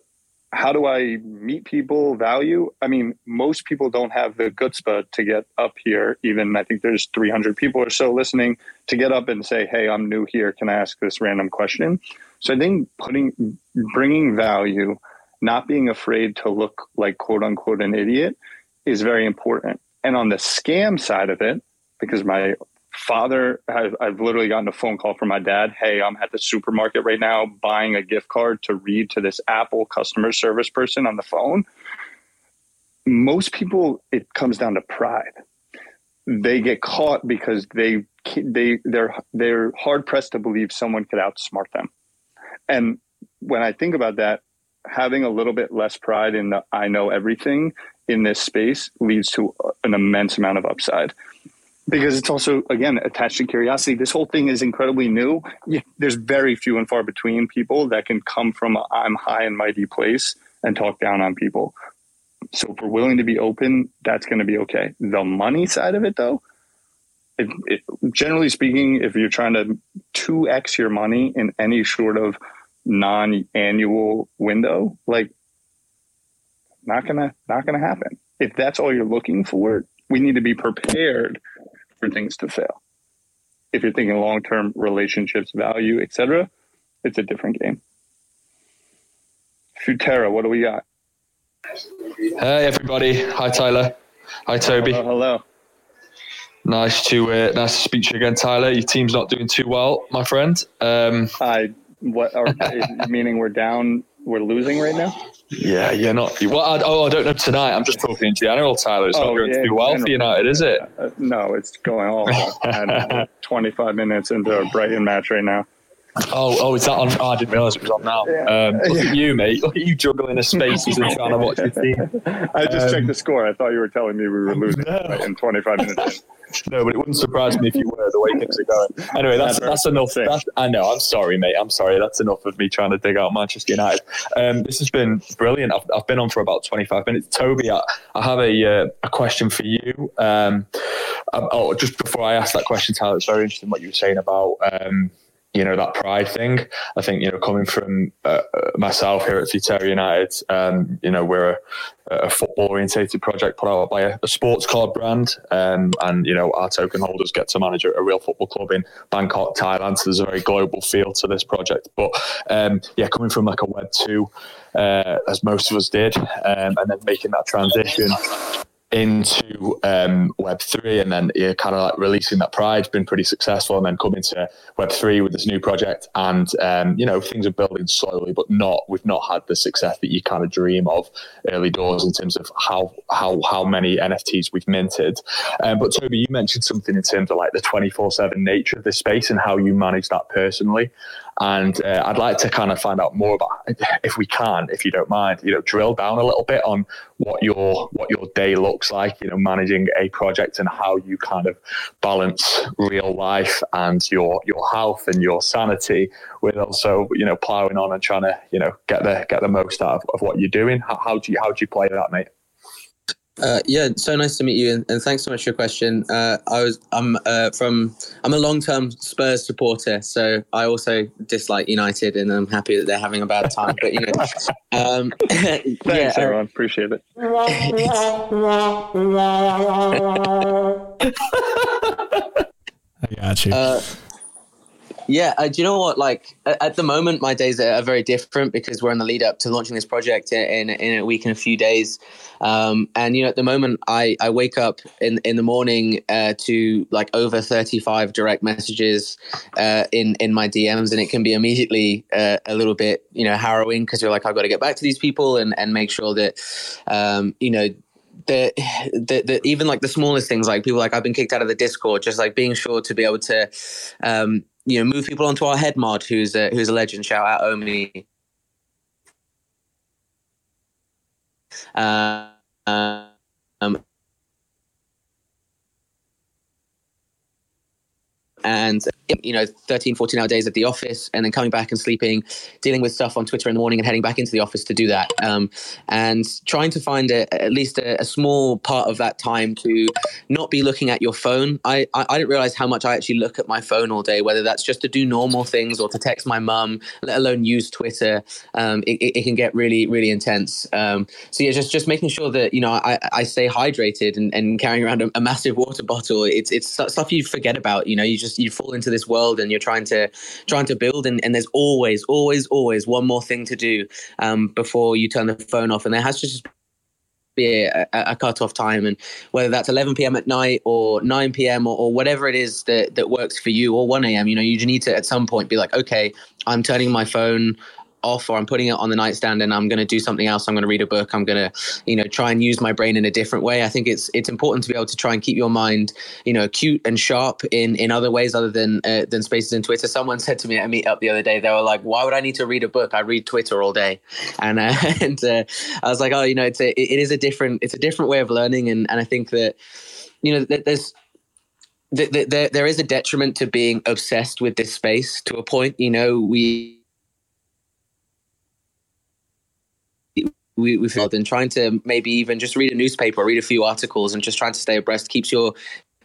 how do I meet people, value? I mean, most people don't have the chutzpah to get up here. Even I think there's 300 people or so listening to get up and say, "Hey, I'm new here. Can I ask this random question?" So I think putting, bringing value, not being afraid to look like quote unquote an idiot, is very important. And on the scam side of it, because my father I've, I've, literally gotten a phone call from my dad. Hey i'm at the supermarket right now buying a gift card to read to this apple customer service person on the phone. Most people it comes down to pride. They get caught because they they they're they're hard pressed to believe someone could outsmart them. And when i think about that having a little bit less pride in the i know everything in this space leads to an immense amount of upside because it's also again attached to curiosity. This whole thing is incredibly new. There's very few and far between people that can come from a i'm high and mighty place and talk down on people. So if we're willing to be open that's going to be okay. The money side of it though it, it, generally speaking if you're trying to 2x your money in any sort of non-annual window like not gonna not gonna happen. If that's all you're looking for we need to be prepared for things to fail. If you're thinking long term relationships, value, etc., it's a different game. Futera, what do we got? Hey everybody! Hi Tyler. Hi Toby. Hello. hello. Nice to uh, nice to speak to you again, Tyler. Your team's not doing too well, my friend. Um, I what are, <laughs> meaning we're down, we're losing right now. Yeah, you're not. Well, I, oh, I don't know tonight. I'm just talking in general, Tyler. It's oh, not going yeah, too well for United, is it? Uh, no, it's going and 25 minutes into a Brighton match right now. Oh, oh, is that on? Oh, I didn't realise it was on now. Yeah. Um, look at you, mate. <laughs> Look at you juggling the spaces and trying to watch your team. I just um, checked the score. I thought you were telling me we were losing <laughs> no. in 25 minutes. no, but it wouldn't surprise me if you were the way things are going. Anyway, that's that's enough. That's, I know. I'm sorry, mate. I'm sorry. That's enough of me trying to dig out Manchester United. Um, this has been brilliant. I've, I've, been on for about 25 minutes. Toby, I, I have a uh, a question for you. Um, oh, just before I ask that question, Tyler, it's very interesting what you were saying about. Um, you know that pride thing. I think you know coming from uh, myself here at Futera United, um, you know we're a, a football orientated project put out by a, a sports card brand, um, and you know our token holders get to manage a, real football club in Bangkok, Thailand. So there's a very global feel to this project. But um, yeah, coming from like a Web two, uh, as most of us did, um, and then making that transition into um, Web3 and then kind of like releasing that pride, been pretty successful. And then coming to Web3 with this new project. And, um, you know, things are building slowly, but not, we've not had the success that you kind of dream of early doors in terms of how, how, how many NFTs we've minted. Um, but Toby, you mentioned something in terms of like the 24 seven nature of this space and how you manage that personally. And uh, I'd like to kind of find out more about, if we can, if you don't mind, you know, drill down a little bit on what your what your day looks like. You know, managing a project and how you kind of balance real life and your your health and your sanity with also you know plowing on and trying to you know get the get the most out of, of what you're doing. How, how do you how do you play that, mate? Uh, yeah, so nice to meet you, and, and thanks so much for your question. Uh, I was, I'm uh, from, I'm a long-term Spurs supporter, so I also dislike United, and I'm happy that they're having a bad time. But you know, <laughs> um, <laughs> thanks yeah, uh, everyone, appreciate it. <laughs> I got you. Yeah, uh, do you know what? Like at the moment, my days are very different because we're in the lead up to launching this project in in a week and a few days. Um, and you know, at the moment, I I wake up in in the morning uh, to like over thirty five direct messages uh, in in my DMs, and it can be immediately uh, a little bit you know harrowing because you're like I've got to get back to these people and and make sure that um, you know the, the, the even like the smallest things like people like I've been kicked out of the Discord just like being sure to be able to um, you know move people onto our head mod who's a, who's a legend. Shout out Omi. Uh, um, and you know 13 14 hour days at the office and then coming back and sleeping dealing with stuff on twitter in the morning and heading back into the office to do that. Um, and trying to find a, at least a, a, small part of that time to not be looking at your phone. I, I, I didn't realize how much i actually look at my phone all day whether that's just to do normal things or to text my mum let alone use twitter. Um, it, it, can get really really intense. Um, so yeah just just making sure that you know i, I stay hydrated and, and carrying around a, a massive water bottle. It's it's stuff you forget about you know you just you fall into this world and you're trying to trying to build and, and there's always always always one more thing to do um, before you turn the phone off. And there has to just be a, a cut-off time. And whether that's 11 p.m at night or 9 p.m or, or, whatever it is that, that works for you or 1 a.m you know you need to at some point be like okay i'm turning my phone off or I'm putting it on the nightstand and I'm going to do something else. I'm going to read a book. I'm going to, you know, try and use my brain in a different way. I think it's it's important to be able to try and keep your mind, you know, acute and sharp in in other ways other than uh, than spaces in Twitter. Someone said to me at a meetup the other day, they were like, "Why would I need to read a book? I read Twitter all day," and uh, <laughs> and uh, I was like, "Oh, you know, it's a it is a different it's a different way of learning," and and I think that you know there's there, there is a detriment to being obsessed with this space to a point. You know, we we, we felt in trying to maybe even just read a newspaper or read a few articles and just trying to stay abreast. Keeps your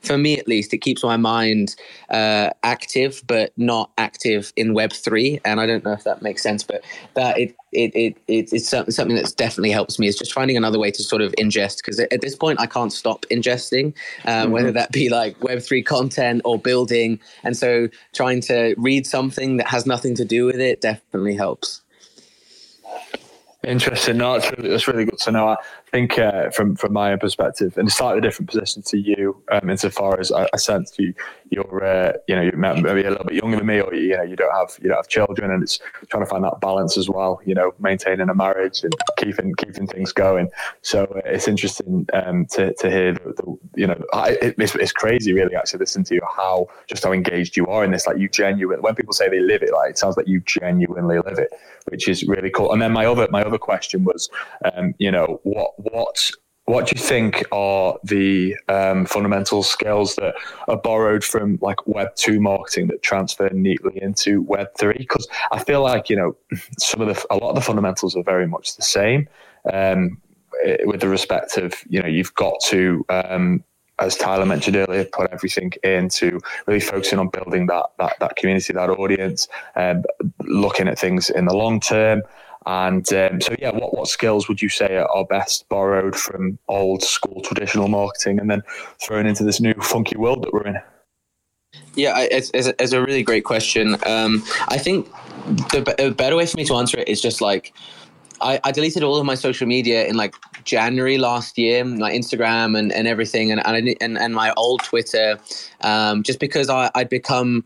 for me at least it keeps my mind uh, active but not active in web 3 and i don't know if that makes sense but that it it, it, it it's something that's definitely helps me is just finding another way to sort of ingest. Because at this point i can't stop ingesting uh, mm-hmm. whether that be like web 3 content or building. And so trying to read something that has nothing to do with it definitely helps Interesting. No, that's really, that's really good to know. I think uh, from from my own perspective, in a slightly different position to you, um, insofar as I, I sense you, you're uh, you know you're maybe a little bit younger than me, or you know you don't have you don't have children, and it's trying to find that balance as well. You know, maintaining a marriage and keeping keeping things going. So uh, it's interesting um, to to hear the, the you know I, it, it's, it's crazy really actually listen to you how just how engaged you are in this. Like you genuinely when people say they live it, like it sounds like you genuinely live it, which is really cool. And then my other my other question was, um, you know, what what what do you think are the um, fundamental skills that are borrowed from like web 2 marketing that transfer neatly into web 3 because i feel like you know some of the a lot of the fundamentals are very much the same um, eh, with the respect of you know you've got to um, as Tyler mentioned earlier, put everything into really focusing on building that that, that community, that audience, and looking at things in the long term, and um, so, yeah, what, what skills would you say are best borrowed from old school traditional marketing and then thrown into this new funky world that we're in? Yeah, it's, it's, a, really great question. Um, I think the better way for me to answer it is just like I, I, deleted all of my social media in like January last year, my Instagram and, and everything, and, and and my old Twitter, um, just because I, I'd become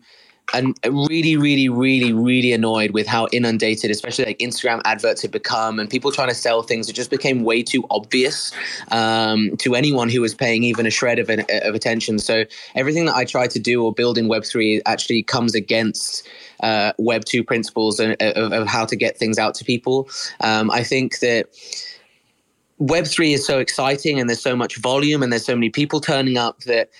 and really, really, really, really annoyed with how inundated, especially like Instagram adverts had become, and people trying to sell things. It just became way too obvious um, to anyone who was paying even a shred of, of attention. So everything that I try to do or build in Web three actually comes against. Uh, Web two principles of, of, of, how to get things out to people. Um, I think that Web3 is so exciting and there's so much volume and there's so many people turning up that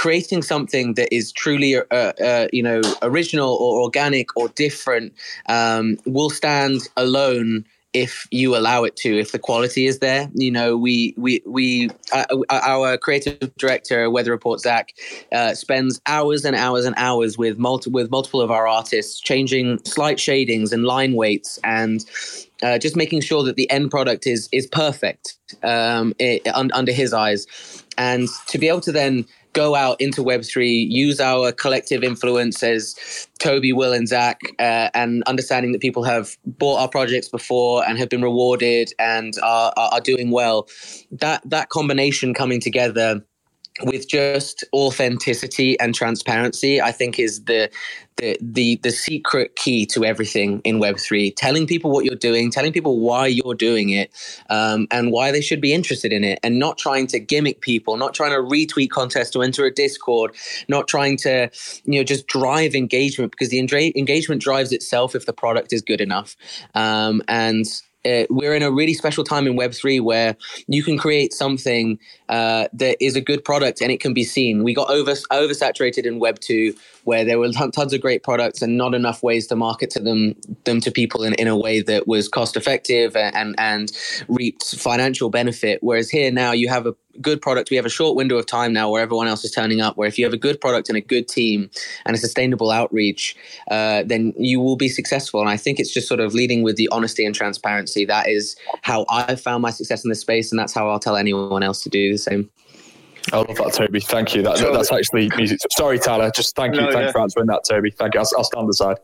creating something that is truly, uh, uh, you know, original or organic or different um, will stand alone if you allow it to if the quality is there. You know we we we uh, our creative director weather report zach uh, spends hours and hours and hours with multi- with multiple of our artists changing slight shadings and line weights and uh, just making sure that the end product is is perfect um, it, un, under his eyes. And to be able to then go out into Web3, use our collective influence as Toby, Will, and Zach, uh, and understanding that people have bought our projects before and have been rewarded and are, are, are doing well. That, that combination coming together with just authenticity and transparency, I think is the the the the secret key to everything in Web three. Telling people what you're doing, telling people why you're doing it, um, and why they should be interested in it, and not trying to gimmick people, not trying to retweet contests to enter a Discord, not trying to you know just drive engagement because the engagement drives itself if the product is good enough, um, and uh, we're in a really special time in Web3 where you can create something uh, that is a good product and it can be seen. We got over oversaturated in Web 2 where there were <laughs> tons of great products and not enough ways to market to them them to people in, in a way that was cost effective and and reaped financial benefit. Whereas here now you have a good product. We have a short window of time now where everyone else is turning up. Where if you have a good product and a good team and a sustainable outreach, uh, then you will be successful. And I think it's just sort of leading with the honesty and transparency. That is how I've found my success in this space, and that's how I'll tell anyone else to do same. I love that, Toby. Thank you. That, that's actually music. Sorry, Tyler. Just thank you. No, Thanks yeah. for answering that, Toby. Thank you. I'll, I'll stand aside.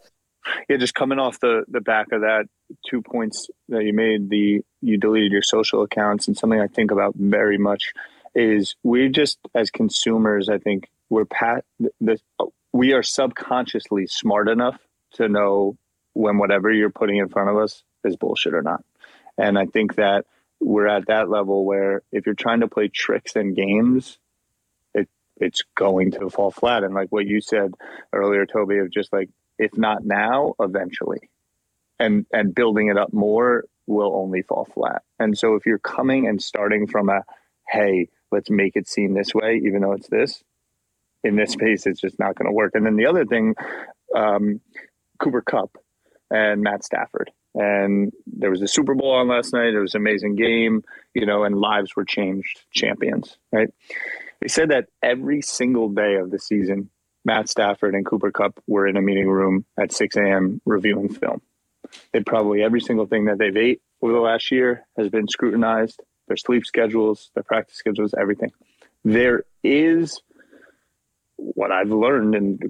Yeah, just coming off the the back of that, two points that you made. The you deleted your social accounts, and something I think about very much is we just as consumers, I think we're pat the we are subconsciously smart enough to know when whatever you're putting in front of us is bullshit or not. And I think that we're at that level where if you're trying to play tricks and games, it it's going to fall flat. And like what you said earlier, Toby, of just like if not now, eventually. And and building it up more will only fall flat. And so if you're coming and starting from a hey, let's make it seem this way, even though it's this, in this space, it's just not going to work. And then the other thing, um, Cooper Kupp and Matt Stafford and there was a Super Bowl on last night. It was an amazing game, you know, and lives were changed. Champions, right? They said that every single day of the season, Matt Stafford and Cooper Kupp were in a meeting room at 6 a.m. reviewing film. They probably every single thing that they've ate over the last year has been scrutinized. Their sleep schedules, their practice schedules, everything. There is what I've learned and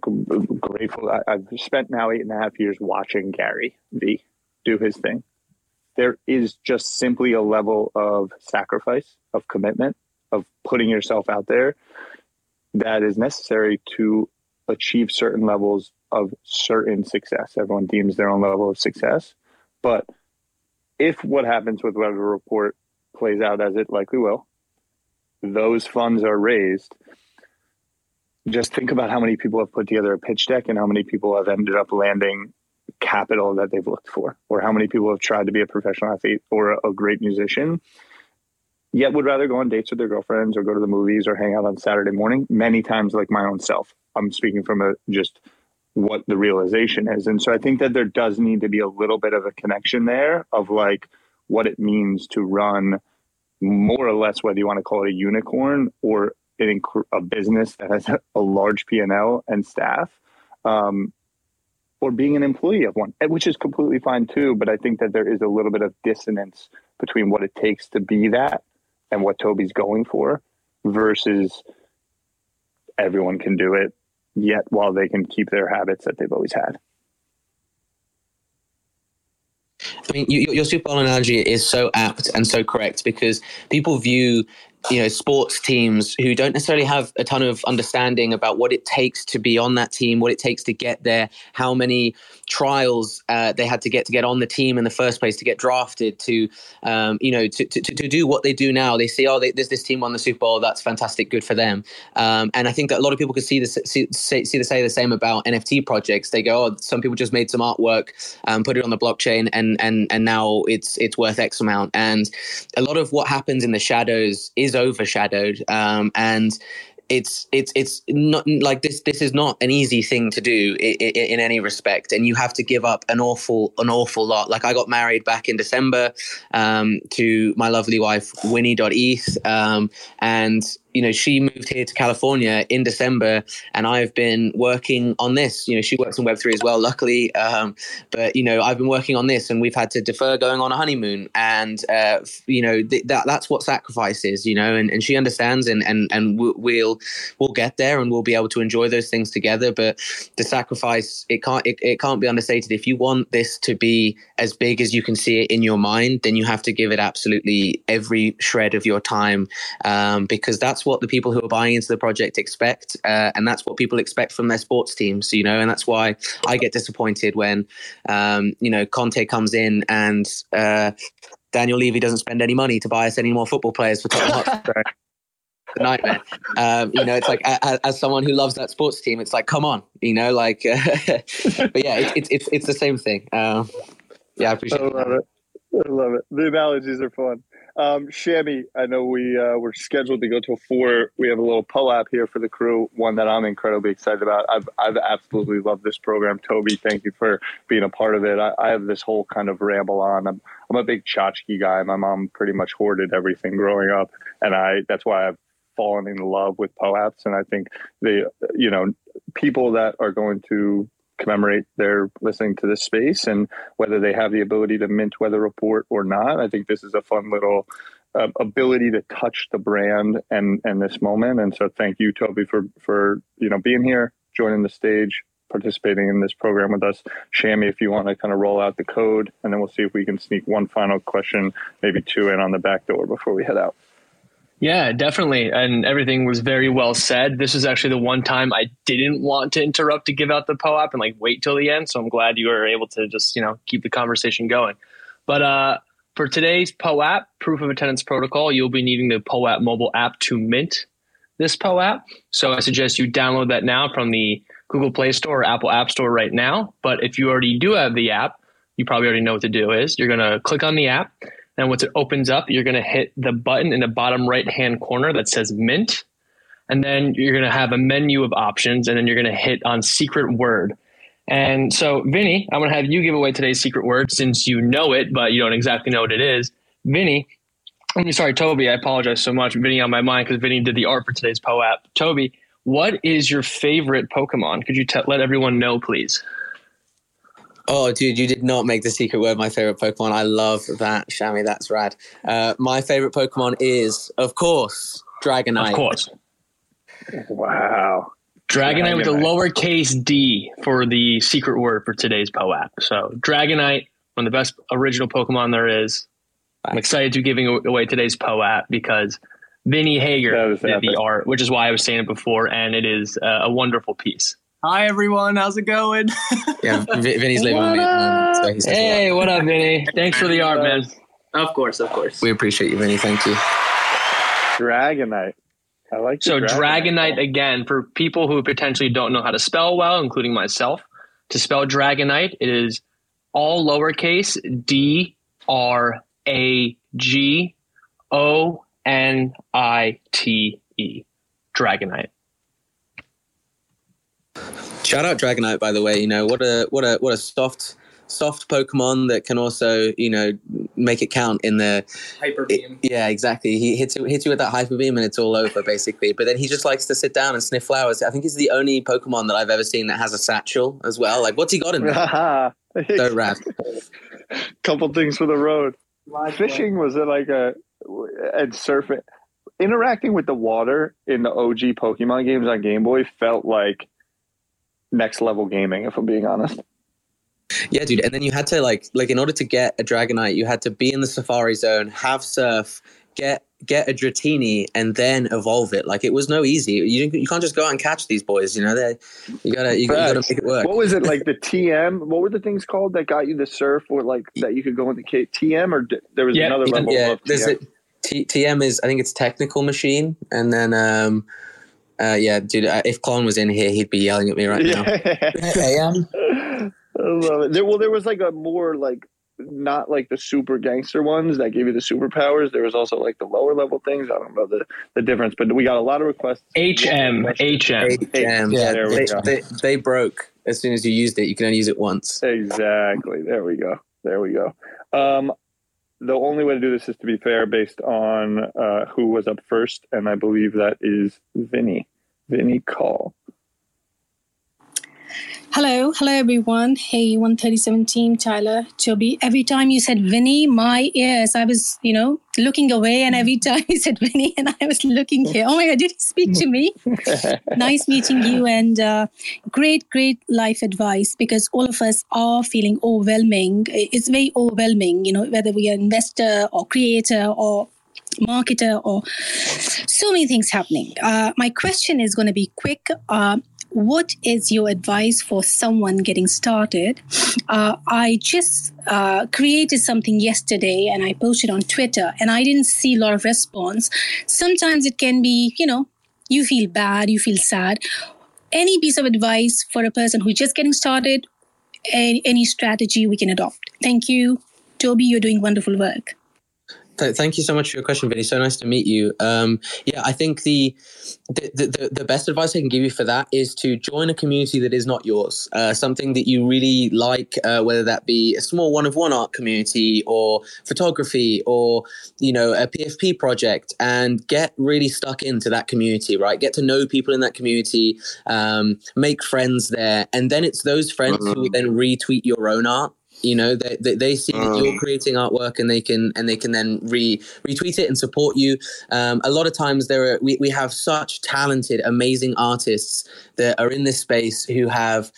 grateful. I've spent now eight and a half years watching Gary V do his thing. There is just simply a level of sacrifice, of commitment, of putting yourself out there that is necessary to achieve certain levels of certain success. Everyone deems their own level of success. But if what happens with Weather Report plays out as it likely will, those funds are raised. Just think about how many people have put together a pitch deck and how many people have ended up landing capital that they've looked for, or how many people have tried to be a professional athlete or a, a great musician, yet would rather go on dates with their girlfriends or go to the movies or hang out on Saturday morning. Many times, like my own self, I'm speaking from a just what the realization is. And so I think that there does need to be a little bit of a connection there of like what it means to run more or less whether you want to call it a unicorn or a business that has a large P&L and staff. Um, or being an employee of one, which is completely fine too. But I think that there is a little bit of dissonance between what it takes to be that and what Toby's going for versus everyone can do it, yet while they can keep their habits that they've always had. I mean, you, your Super Bowl analogy is so apt and so correct because people view you know sports teams who don't necessarily have a ton of understanding about what it takes to be on that team what it takes to get there how many trials uh, they had to get to get on the team in the first place to get drafted to um, you know to, to, to do what they do now. They see oh they, there's this team on the super bowl. That's fantastic. Good for them. Um, and i think that a lot of people could see the see, see, see the say the same about nft projects. They go oh some people just made some artwork um, put it on the blockchain and and and now it's it's worth x amount. And a lot of what happens in the shadows is overshadowed um, and it's it's it's not like this this is not an easy thing to do in, in, any respect and you have to give up an awful an awful lot. Like i got married back in december um, to my lovely wife winnie.eth um, and you know, she moved here to California in December, and I've been working on this. You know, she works in Web three as well, luckily. Um, but you know, I've been working on this, and we've had to defer going on a honeymoon, and uh, you know, th- that that's what sacrifice is. You know, and, and she understands, and and and we'll we'll get there, and we'll be able to enjoy those things together. But the sacrifice, it can't it, it can't be understated. If you want this to be as big as you can see it in your mind, then you have to give it absolutely every shred of your time, um, because that's what the people who are buying into the project expect, uh, and that's what people expect from their sports teams. You know, and that's why I get disappointed when um, you know Conte comes in and uh, Daniel Levy doesn't spend any money to buy us any more football players for Tottenham Hotspur. <laughs> the nightmare. Um, you know, it's like as, as, someone who loves that sports team, it's like, come on, you know, like. <laughs> but yeah, it's it, it's it's the same thing. Um, yeah, I appreciate. I love it. I love it. The analogies are fun. Um, Shammy, I know we uh, we're scheduled to go to a four. We have a little POAP here for the crew, one that I'm incredibly excited about. I've I've absolutely loved this program. Toby, thank you for being a part of it. I, I have this whole kind of ramble on. I'm I'm a big tchotchke guy. My mom pretty much hoarded everything growing up, and I that's why I've fallen in love with POAPs. And I think the you know people that are going to commemorate their listening to this space and whether they have the ability to mint weather report or not. I think this is a fun little uh, ability to touch the brand and and this moment. And so thank you, Toby, for for you know being here, joining the stage, participating in this program with us. Shammy, if you want to kind of roll out the code, and then we'll see if we can sneak one final question, maybe two in on the back door before we head out. Yeah, definitely. And everything was very well said. This is actually the one time I didn't want to interrupt to give out the POAP and like wait till the end. So I'm glad you were able to just, you know, keep the conversation going. But uh, for today's POAP, proof of attendance protocol, you'll be needing the POAP mobile app to mint this POAP. So I suggest you download that now from the Google Play Store or Apple App Store right now. But if you already do have the app, you probably already know what to do is you're going to click on the app and once it opens up, you're going to hit the button in the bottom right hand corner that says Mint. And then you're going to have a menu of options, and then you're going to hit on secret word. And so, Vinnie, I'm going to have you give away today's secret word since you know it, but you don't exactly know what it is. Vinnie, I'm sorry, Toby, I apologize so much. Vinnie on my mind because Vinnie did the art for today's POAP. Toby, what is your favorite Pokemon? Could you t- let everyone know, please? Oh, dude, you did not make the secret word my favorite Pokemon. I love that, Shammy. That's rad. Uh, my favorite Pokemon is, of course, Dragonite. Of course. Wow. Dragonite, Dragonite with a lowercase d for the secret word for today's POAP. So, Dragonite, one of the best original Pokemon there is. I'm excited to be giving away today's POAP because Vinnie Hager did epic. the art, which is why I was saying it before, and it is uh, a wonderful piece. Hi everyone, how's it going? <laughs> yeah, Vinnie's leaving with me. Um, so hey, what up, Vinnie? Thanks for the art, man. Of course, of course. We appreciate you, Vinnie. Thank you. Dragonite. I like so Dragonite. Dragonite again for people who potentially don't know how to spell well, including myself. To spell Dragonite, it is all lowercase D R A G O N I T E. Dragonite. Shout out Dragonite, by the way. You know what a what a what a soft soft Pokemon that can also you know make it count in the hyper beam. yeah, exactly. He hits you, hits you with that hyper beam and it's all over basically. But then he just likes to sit down and sniff flowers. I think he's the only Pokemon that I've ever seen that has a satchel as well. Like, what's he got in there? <laughs> so rad. Couple things for the road. My Fishing was it like a and surfing interacting with the water in the OG Pokemon games on Game Boy felt like next level gaming, if I'm being honest. Yeah, dude. And then you had to like like in order to get a Dragonite, you had to be in the Safari Zone, have surf, get get a Dratini, and then evolve it. Like it was no easy. You you can't just go out and catch these boys. You know, they you gotta you, gotta make it work. What was it like the TM? What were the things called that got you the surf or like that you could go into K- TM or there was yeah, another level? Yeah, there's TM? a T- TM is I think it's technical machine, and then um uh, yeah, dude. Uh, if Clone was in here, he'd be yelling at me right now. AM. <laughs> I love it. There, well, there was like a more like not like the super gangster ones that gave you the superpowers. There was also like the lower level things. I don't know the, the difference, but we got a lot of requests. HM, HM, HM. Yeah, there we they, go. They, they broke as soon as you used it. You can only use it once. Exactly. There we go. There we go. Um, the only way to do this is to be fair based on uh, who was up first, and I believe that is Vinny. Vinny Call. Hello, hello everyone. Hey, 137 team, Tyler, Toby. Every time you said Vinny, my ears, I was, you know, looking away, and every <laughs> time you said Vinny, and I was looking here. Oh my God, did he speak to me? <laughs> nice meeting you, and uh, great, great life advice because all of us are feeling overwhelming. It's very overwhelming, you know, whether we are investor or creator or marketer or so many things happening. Uh, my question is going to be quick. Uh, what is your advice for someone getting started? Uh, I just uh, created something yesterday and I posted on Twitter, and I didn't see a lot of response. Sometimes it can be, you know, you feel bad, you feel sad. Any piece of advice for a person who's just getting started, any, any strategy we can adopt? Thank you. Toby, you're doing wonderful work. Thank you so much for your question, Vinny. So nice to meet you. Um, yeah, I think the, the, the the best advice I can give you for that is to join a community that is not yours. Uh, something that you really like, uh, whether that be a small one of one art community or photography or you know a PFP project, and get really stuck into that community. Right, get to know people in that community, um, make friends there, and then it's those friends mm-hmm. who will then retweet your own art you know they, they, they see that you're mm. creating artwork and they can and they can then re retweet it and support you. Um, a lot of times there are we, we have such talented amazing artists that are in this space who have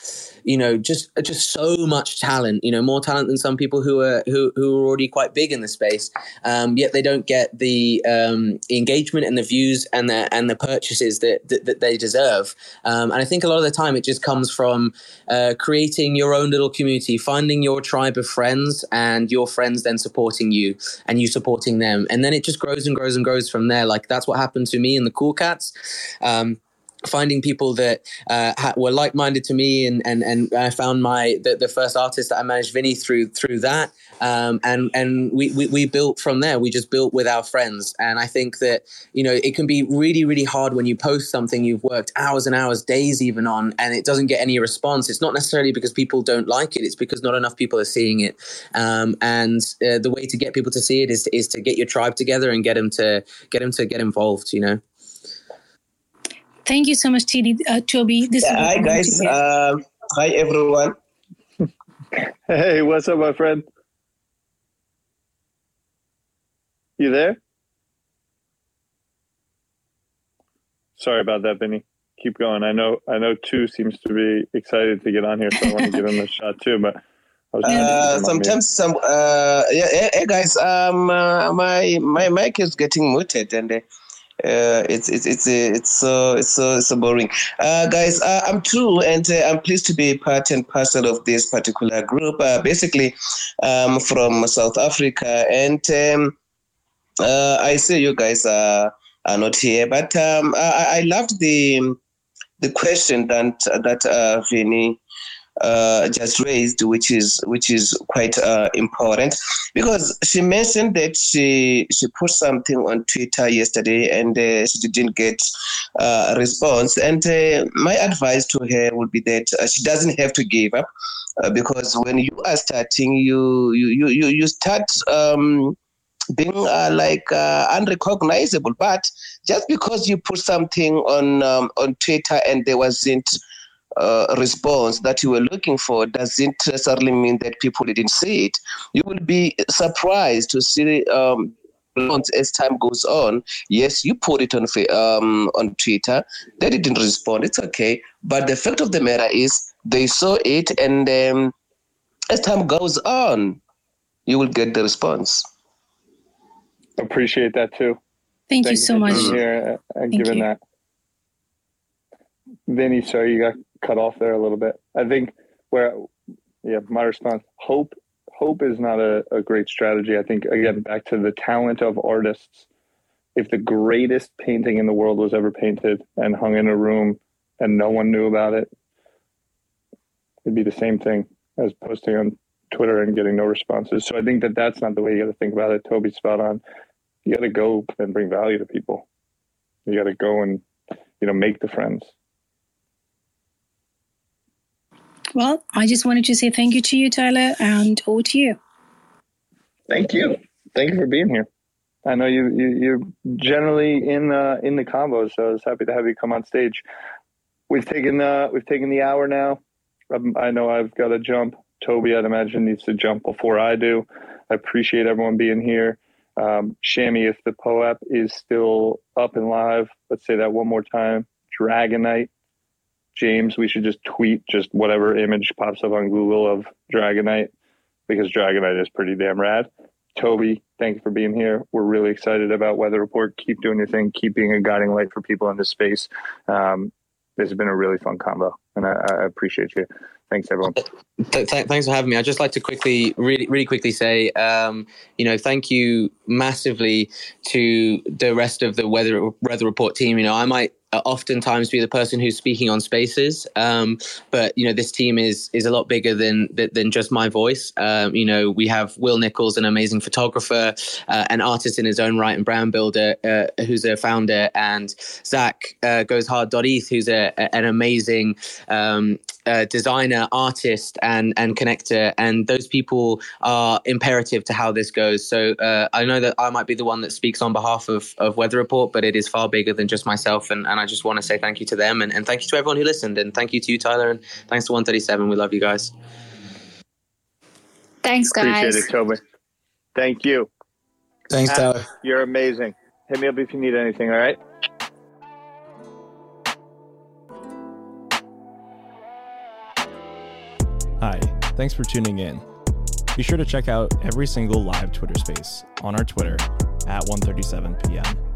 you know just just so much talent you know more talent than some people who are who, who are already quite big in the space. Um, yet they don't get the um, engagement and the views and the and the purchases that that, that they deserve. Um, and I think a lot of the time it just comes from uh, creating your own little community finding your tribe of friends and your friends then supporting you and you supporting them. And then it just grows and grows and grows from there. Like that's what happened to me in the cool cats. Um, finding people that uh, were like-minded to me and and and I found my the, the first artist that I managed Vinnie through through that. Um, and and we, we we built from there. We just built with our friends. And I think that you know it can be really really hard when you post something you've worked hours and hours days even on and it doesn't get any response. It's not necessarily because people don't like it. It's because not enough people are seeing it. Um, and uh, the way to get people to see it is is to get your tribe together and get them to get them to get involved you know Thank you so much, TD, uh, Toby. This yeah, hi, guys. Uh, hi, everyone. hey, what's up, my friend? You there? Sorry about that, Benny. Keep going. I know. I know. Two seems to be excited to get on here, so I want to give him a <laughs> shot too. But uh, sometimes some uh, yeah, hey, guys. Um, uh, my my mic is getting muted, and uh, uh, it's it's it's it's so it's so it's so boring. Uh, guys, uh, I'm true, and uh, I'm pleased to be part and parcel of this particular group. Uh, basically, um, from South Africa, and um, uh, I see you guys are are not here, but um, I, I loved the the question that that uh, Vinny uh, just raised, which is which is quite uh, important, because she mentioned that she she put something on Twitter yesterday and uh, she didn't get uh, a response. And uh, my advice to her would be that uh, she doesn't have to give up, because when you are starting, you you you you start. Um, being uh, like uh, unrecognizable. But just because you put something on um, on Twitter and there wasn't uh, response that you were looking for doesn't necessarily mean that people didn't see it. You will be surprised to see um, as time goes on. Yes, you put it on um, on Twitter. They didn't respond. It's okay. But the fact of the matter is, they saw it, and um, as time goes on, you will get the response. Appreciate that too. Thank, Thank you so much. Here and giving that. Vinny, sorry you got cut off there a little bit. I think where, yeah, my response, hope, hope is not a, a great strategy. I think again, back to the talent of artists. If the greatest painting in the world was ever painted and hung in a room and no one knew about it, it'd be the same thing as posting on Twitter and getting no responses. So I think that that's not the way you got to think about it. Toby's spot on. You got to go and bring value to people. You got to go and you know make the friends. Well, I just wanted to say thank you to you, Tyler, and over to you. Thank you. Thank you for being here. I know you, you you're generally in uh, in the combos, so I was happy to have you come on stage. We've taken uh, we've taken the hour now. Um, I know I've got to jump. Toby, I'd imagine needs to jump before I do. I appreciate everyone being here. Um, Shammy, if the POAP is still up and live, let's say that one more time. Dragonite James, we should just tweet just whatever image pops up on Google of Dragonite because Dragonite is pretty damn rad. Toby, thank you for being here. We're really excited about Weather Report. Keep doing your thing. Keep being a guiding light for people in this space. Um, this has been a really fun combo, and I, I appreciate you. Thanks, everyone. Th- th- thanks for having me. I'd just like to quickly, really, really quickly say, um, you know, thank you massively to the rest of the weather weather report team. You know, I might oftentimes be the person who's speaking on spaces. Um, but you know, this team is is a lot bigger than than just my voice. Um, you know, we have Will Nichols, an amazing photographer, uh, an artist in his own right, and brand builder, uh, who's a founder, and Zach uh, goes hard. Eth, who's a, an amazing um, uh, designer, artist, and and connector. And those people are imperative to how this goes. So uh, I know that I might be the one that speaks on behalf of of Weather Report, but it is far bigger than just myself and, and and I just want to say thank you to them and, and thank you to everyone who listened and thank you to you, Tyler, and thanks to 137. We love you guys. Thanks, guys. Appreciate it, Toby. Thank you. Thanks, Tyler. You're amazing. Hit me up if you need anything, all right? Hi, thanks for tuning in. Be sure to check out every single live Twitter space on our Twitter at 1:37 p.m.